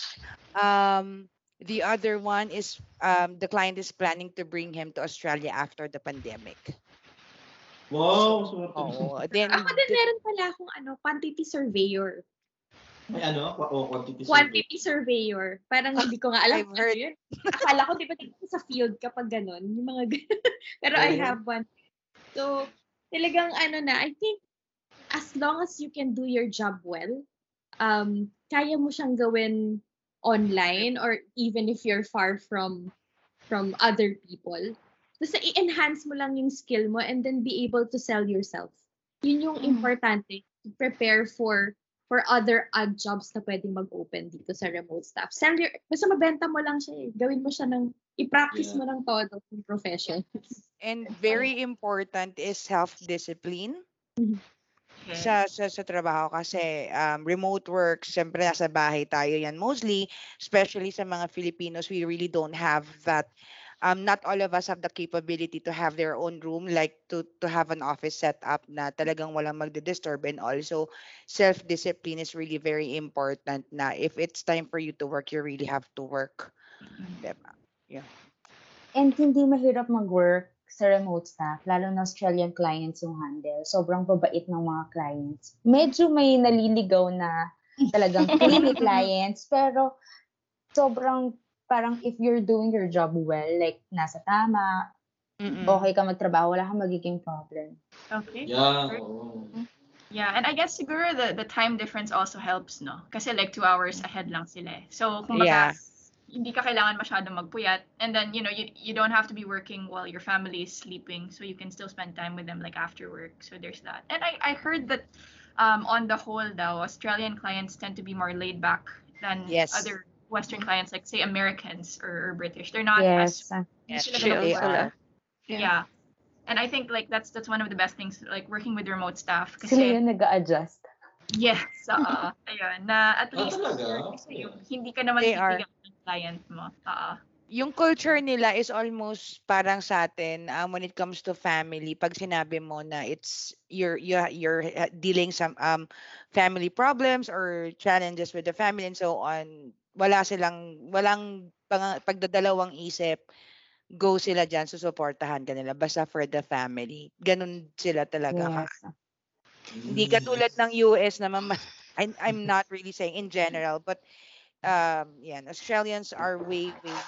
S7: Um, the other one is um the client is planning to bring him to Australia after the pandemic.
S3: Wow, swerte.
S7: Oo. Then
S2: Ako din meron pala akong ano, quantity surveyor.
S3: May ano? O, quantity.
S2: Quantity surveyor. Parang hindi ko nga alam
S7: I've heard-
S2: ano yun. Akala ko, di ba, sa field kapag ganun. Yung mga ganun. Pero I
S3: Oo.
S2: have one. So, talagang ano na, I think, as long as you can do your job well, um, kaya mo siyang gawin online or even if you're far from from other people. Basta i-enhance mo lang yung skill mo and then be able to sell yourself. Yun yung importante. To prepare for for other odd jobs na pwedeng mag-open dito sa remote staff. Sell your, basta mabenta mo lang siya eh. Gawin mo siya ng, i-practice
S3: Yeah.
S2: mo lang todo yung profession.
S7: and very important is self-discipline.
S1: Okay.
S7: sa sa sa trabaho kasi um, remote work, syempre nasa bahay tayo yan mostly, especially sa mga Filipinos, we really don't have that um, not all of us have the capability to have their own room, like to to have an office set up na talagang walang magdi-disturb and also self-discipline is really very important na if it's time for you to work, you really have to work. Diba? Yeah.
S6: And hindi mahirap mag-work sa remote staff, lalo na Australian clients yung handle. Sobrang babait ng mga clients. Medyo may naliligaw na talagang creamy clients, pero sobrang parang if you're doing your job well, like nasa tama,
S7: Mm-mm.
S6: okay ka magtrabaho, wala kang magiging problem.
S1: Okay.
S3: Yeah, oo.
S1: Yeah, and I guess siguro the, the time difference also helps, no? Kasi like two hours ahead lang sila eh. So, kumbaga,
S7: Yeah.
S1: Hindi ka kailangan masyadong magpuyat. And then, you know, you, you don't have to be working while your family is sleeping. So you can still spend time with them like after work. So there's that. And I, I heard that um, on the whole, though, Australian clients tend to be more laid back than
S7: Yes.
S1: other Western clients, like say Americans or, or British. They're not
S6: Yes.
S1: as
S7: Yes,
S1: sila
S9: chill
S1: ganun
S7: they
S1: ka-
S7: are.
S1: Yeah. And I think like that's that's one of the best things like working with remote staff
S6: Sila
S1: kasi
S6: yung nag-a-adjust.
S1: yes, oo. ayun, na at
S3: Ah,
S1: least
S3: talaga?
S1: kasi yung hindi ka naman
S7: They are.
S1: titigan ng client mo. Oo.
S7: yung culture nila is almost parang sa atin um, when it comes to family pag sinabi mo na it's you're you're, you're uh, dealing some um family problems or challenges with the family and so on wala silang walang pang, pagdadalawang isip go sila diyan susuportahan ka nila basta for the family ganun sila talaga ka
S6: Yes.
S7: hindi katulad ng US na mama I'm, I'm not really saying in general but um yeah Australians are way way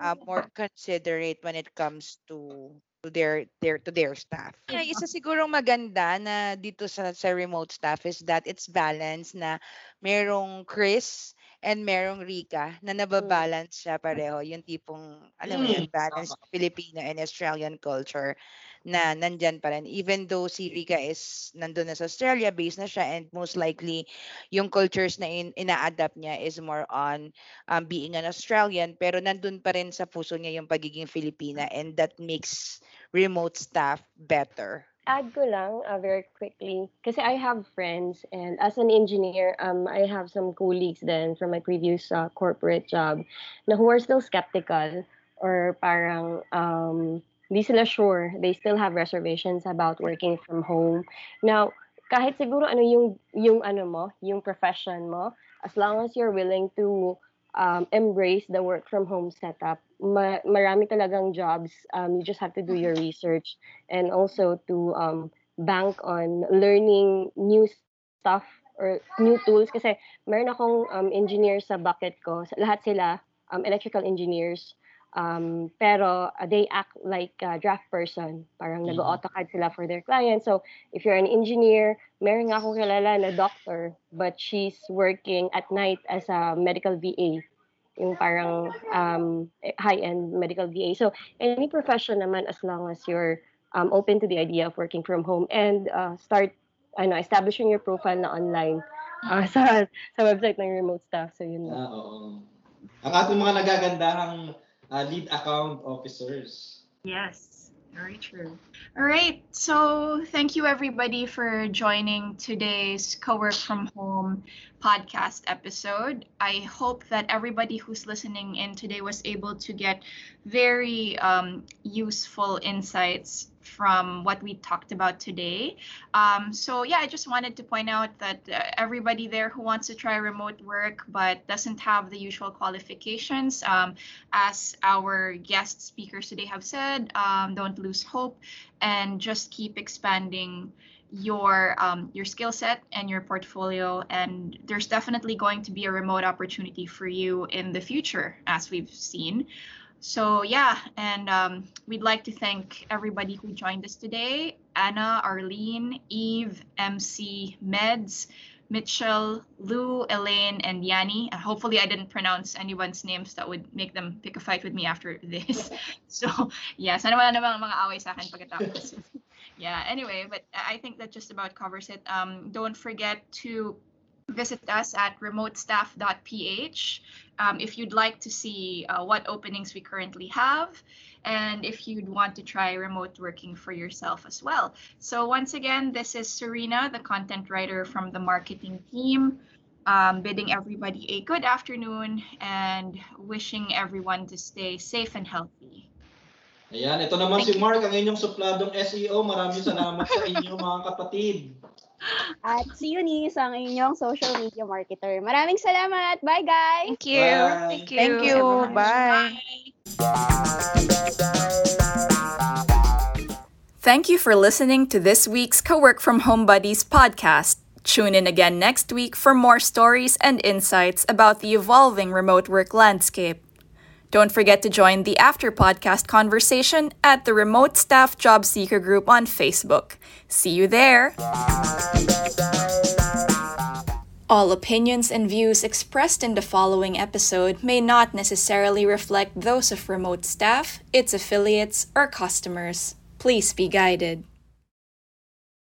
S7: uh, more considerate when it comes to to their their to their staff. Ay, isa sigurong maganda na dito sa sa remote staff is that it's balanced na merong Chris and merong Rika na nababalance siya pareho yung tipong alam mo yun
S3: Mm,
S7: balance Filipino and Australian culture na nandyan pa rin. Even though si Rika is nandun na sa Australia, based na siya, and most likely, yung cultures na in, ina-adapt niya is more on um, being an Australian, pero nandun pa rin sa puso niya yung pagiging Filipina, and that makes remote staff better.
S4: add ko lang uh, very quickly kasi I have friends and as an engineer um I have some colleagues then from my previous uh, corporate job na who are still skeptical or parang um hindi sila sure. They still have reservations about working from home. Now kahit siguro ano yung yung ano mo yung profession mo as long as you're willing to um, embrace the work from home setup ma- marami talagang jobs um, you just have to do your research and also to um, bank on learning new stuff or new tools. Kasi meron akong um, engineer sa bucket ko. Lahat sila um, electrical engineers um, pero uh, they act like a draft person parang
S3: Mhm.
S4: nag-AutoCAD sila for their clients so if you're an engineer meron nga akong kilala na doctor but she's working at night as a medical VA yung parang um, high-end medical VA. So, any profession naman as long as you're um, open to the idea of working from home and uh, start ano, establishing your profile na online uh, sa, sa website ng remote staff. So, yun lang.
S3: Ah, oo. Ang ating mga nagagandahang ah, lead account officers.
S1: Yes, very true. All right, so thank you everybody for joining today's co-work from home podcast episode. I hope that everybody who's listening in today was able to get very um, useful insights from what we talked about today. Um, so yeah, I just wanted to point out that uh, everybody there who wants to try remote work but doesn't have the usual qualifications, um, as our guest speakers today have said, um, don't lose hope and just keep expanding your um, your skill set and your portfolio and there's definitely going to be a remote opportunity for you in the future as we've seen so yeah and um, we'd like to thank everybody who joined us today anna arlene eve mc meds Mitchell, Lou, Elaine, and Yanni. Uh, hopefully, I didn't pronounce anyone's names that would make them pick a fight with me after this. So, yeah, sana wala namang mga away sa akin pagkatapos. yeah, anyway, but I think that just about covers it. Um, don't forget to visit us at remotestaff.ph um, if you'd like to see uh, what openings we currently have and if you'd want to try remote working for yourself as well. So once again, this is Serena, the content writer from the marketing team, um, bidding everybody a good afternoon and wishing everyone to stay safe and healthy.
S3: Ayan, ito naman si Mark, ang inyong supladong SEO. Maraming salamat sa inyo mga kapatid.
S12: At si Eunice, ang inyong social media marketer. Maraming salamat. Bye, guys!
S9: Thank you.
S3: Bye.
S9: Thank you.
S7: Thank you. Bye.
S1: Thank you for listening to this week's Co-work from Home Buddies podcast. Tune in again next week for more stories and insights about the evolving remote work landscape. Don't forget to join the after podcast conversation at the Remote Staff Job Seeker group on Facebook. See you there. All opinions and views expressed in the following episode may not necessarily reflect those of remote staff, its affiliates, or customers. Please be guided.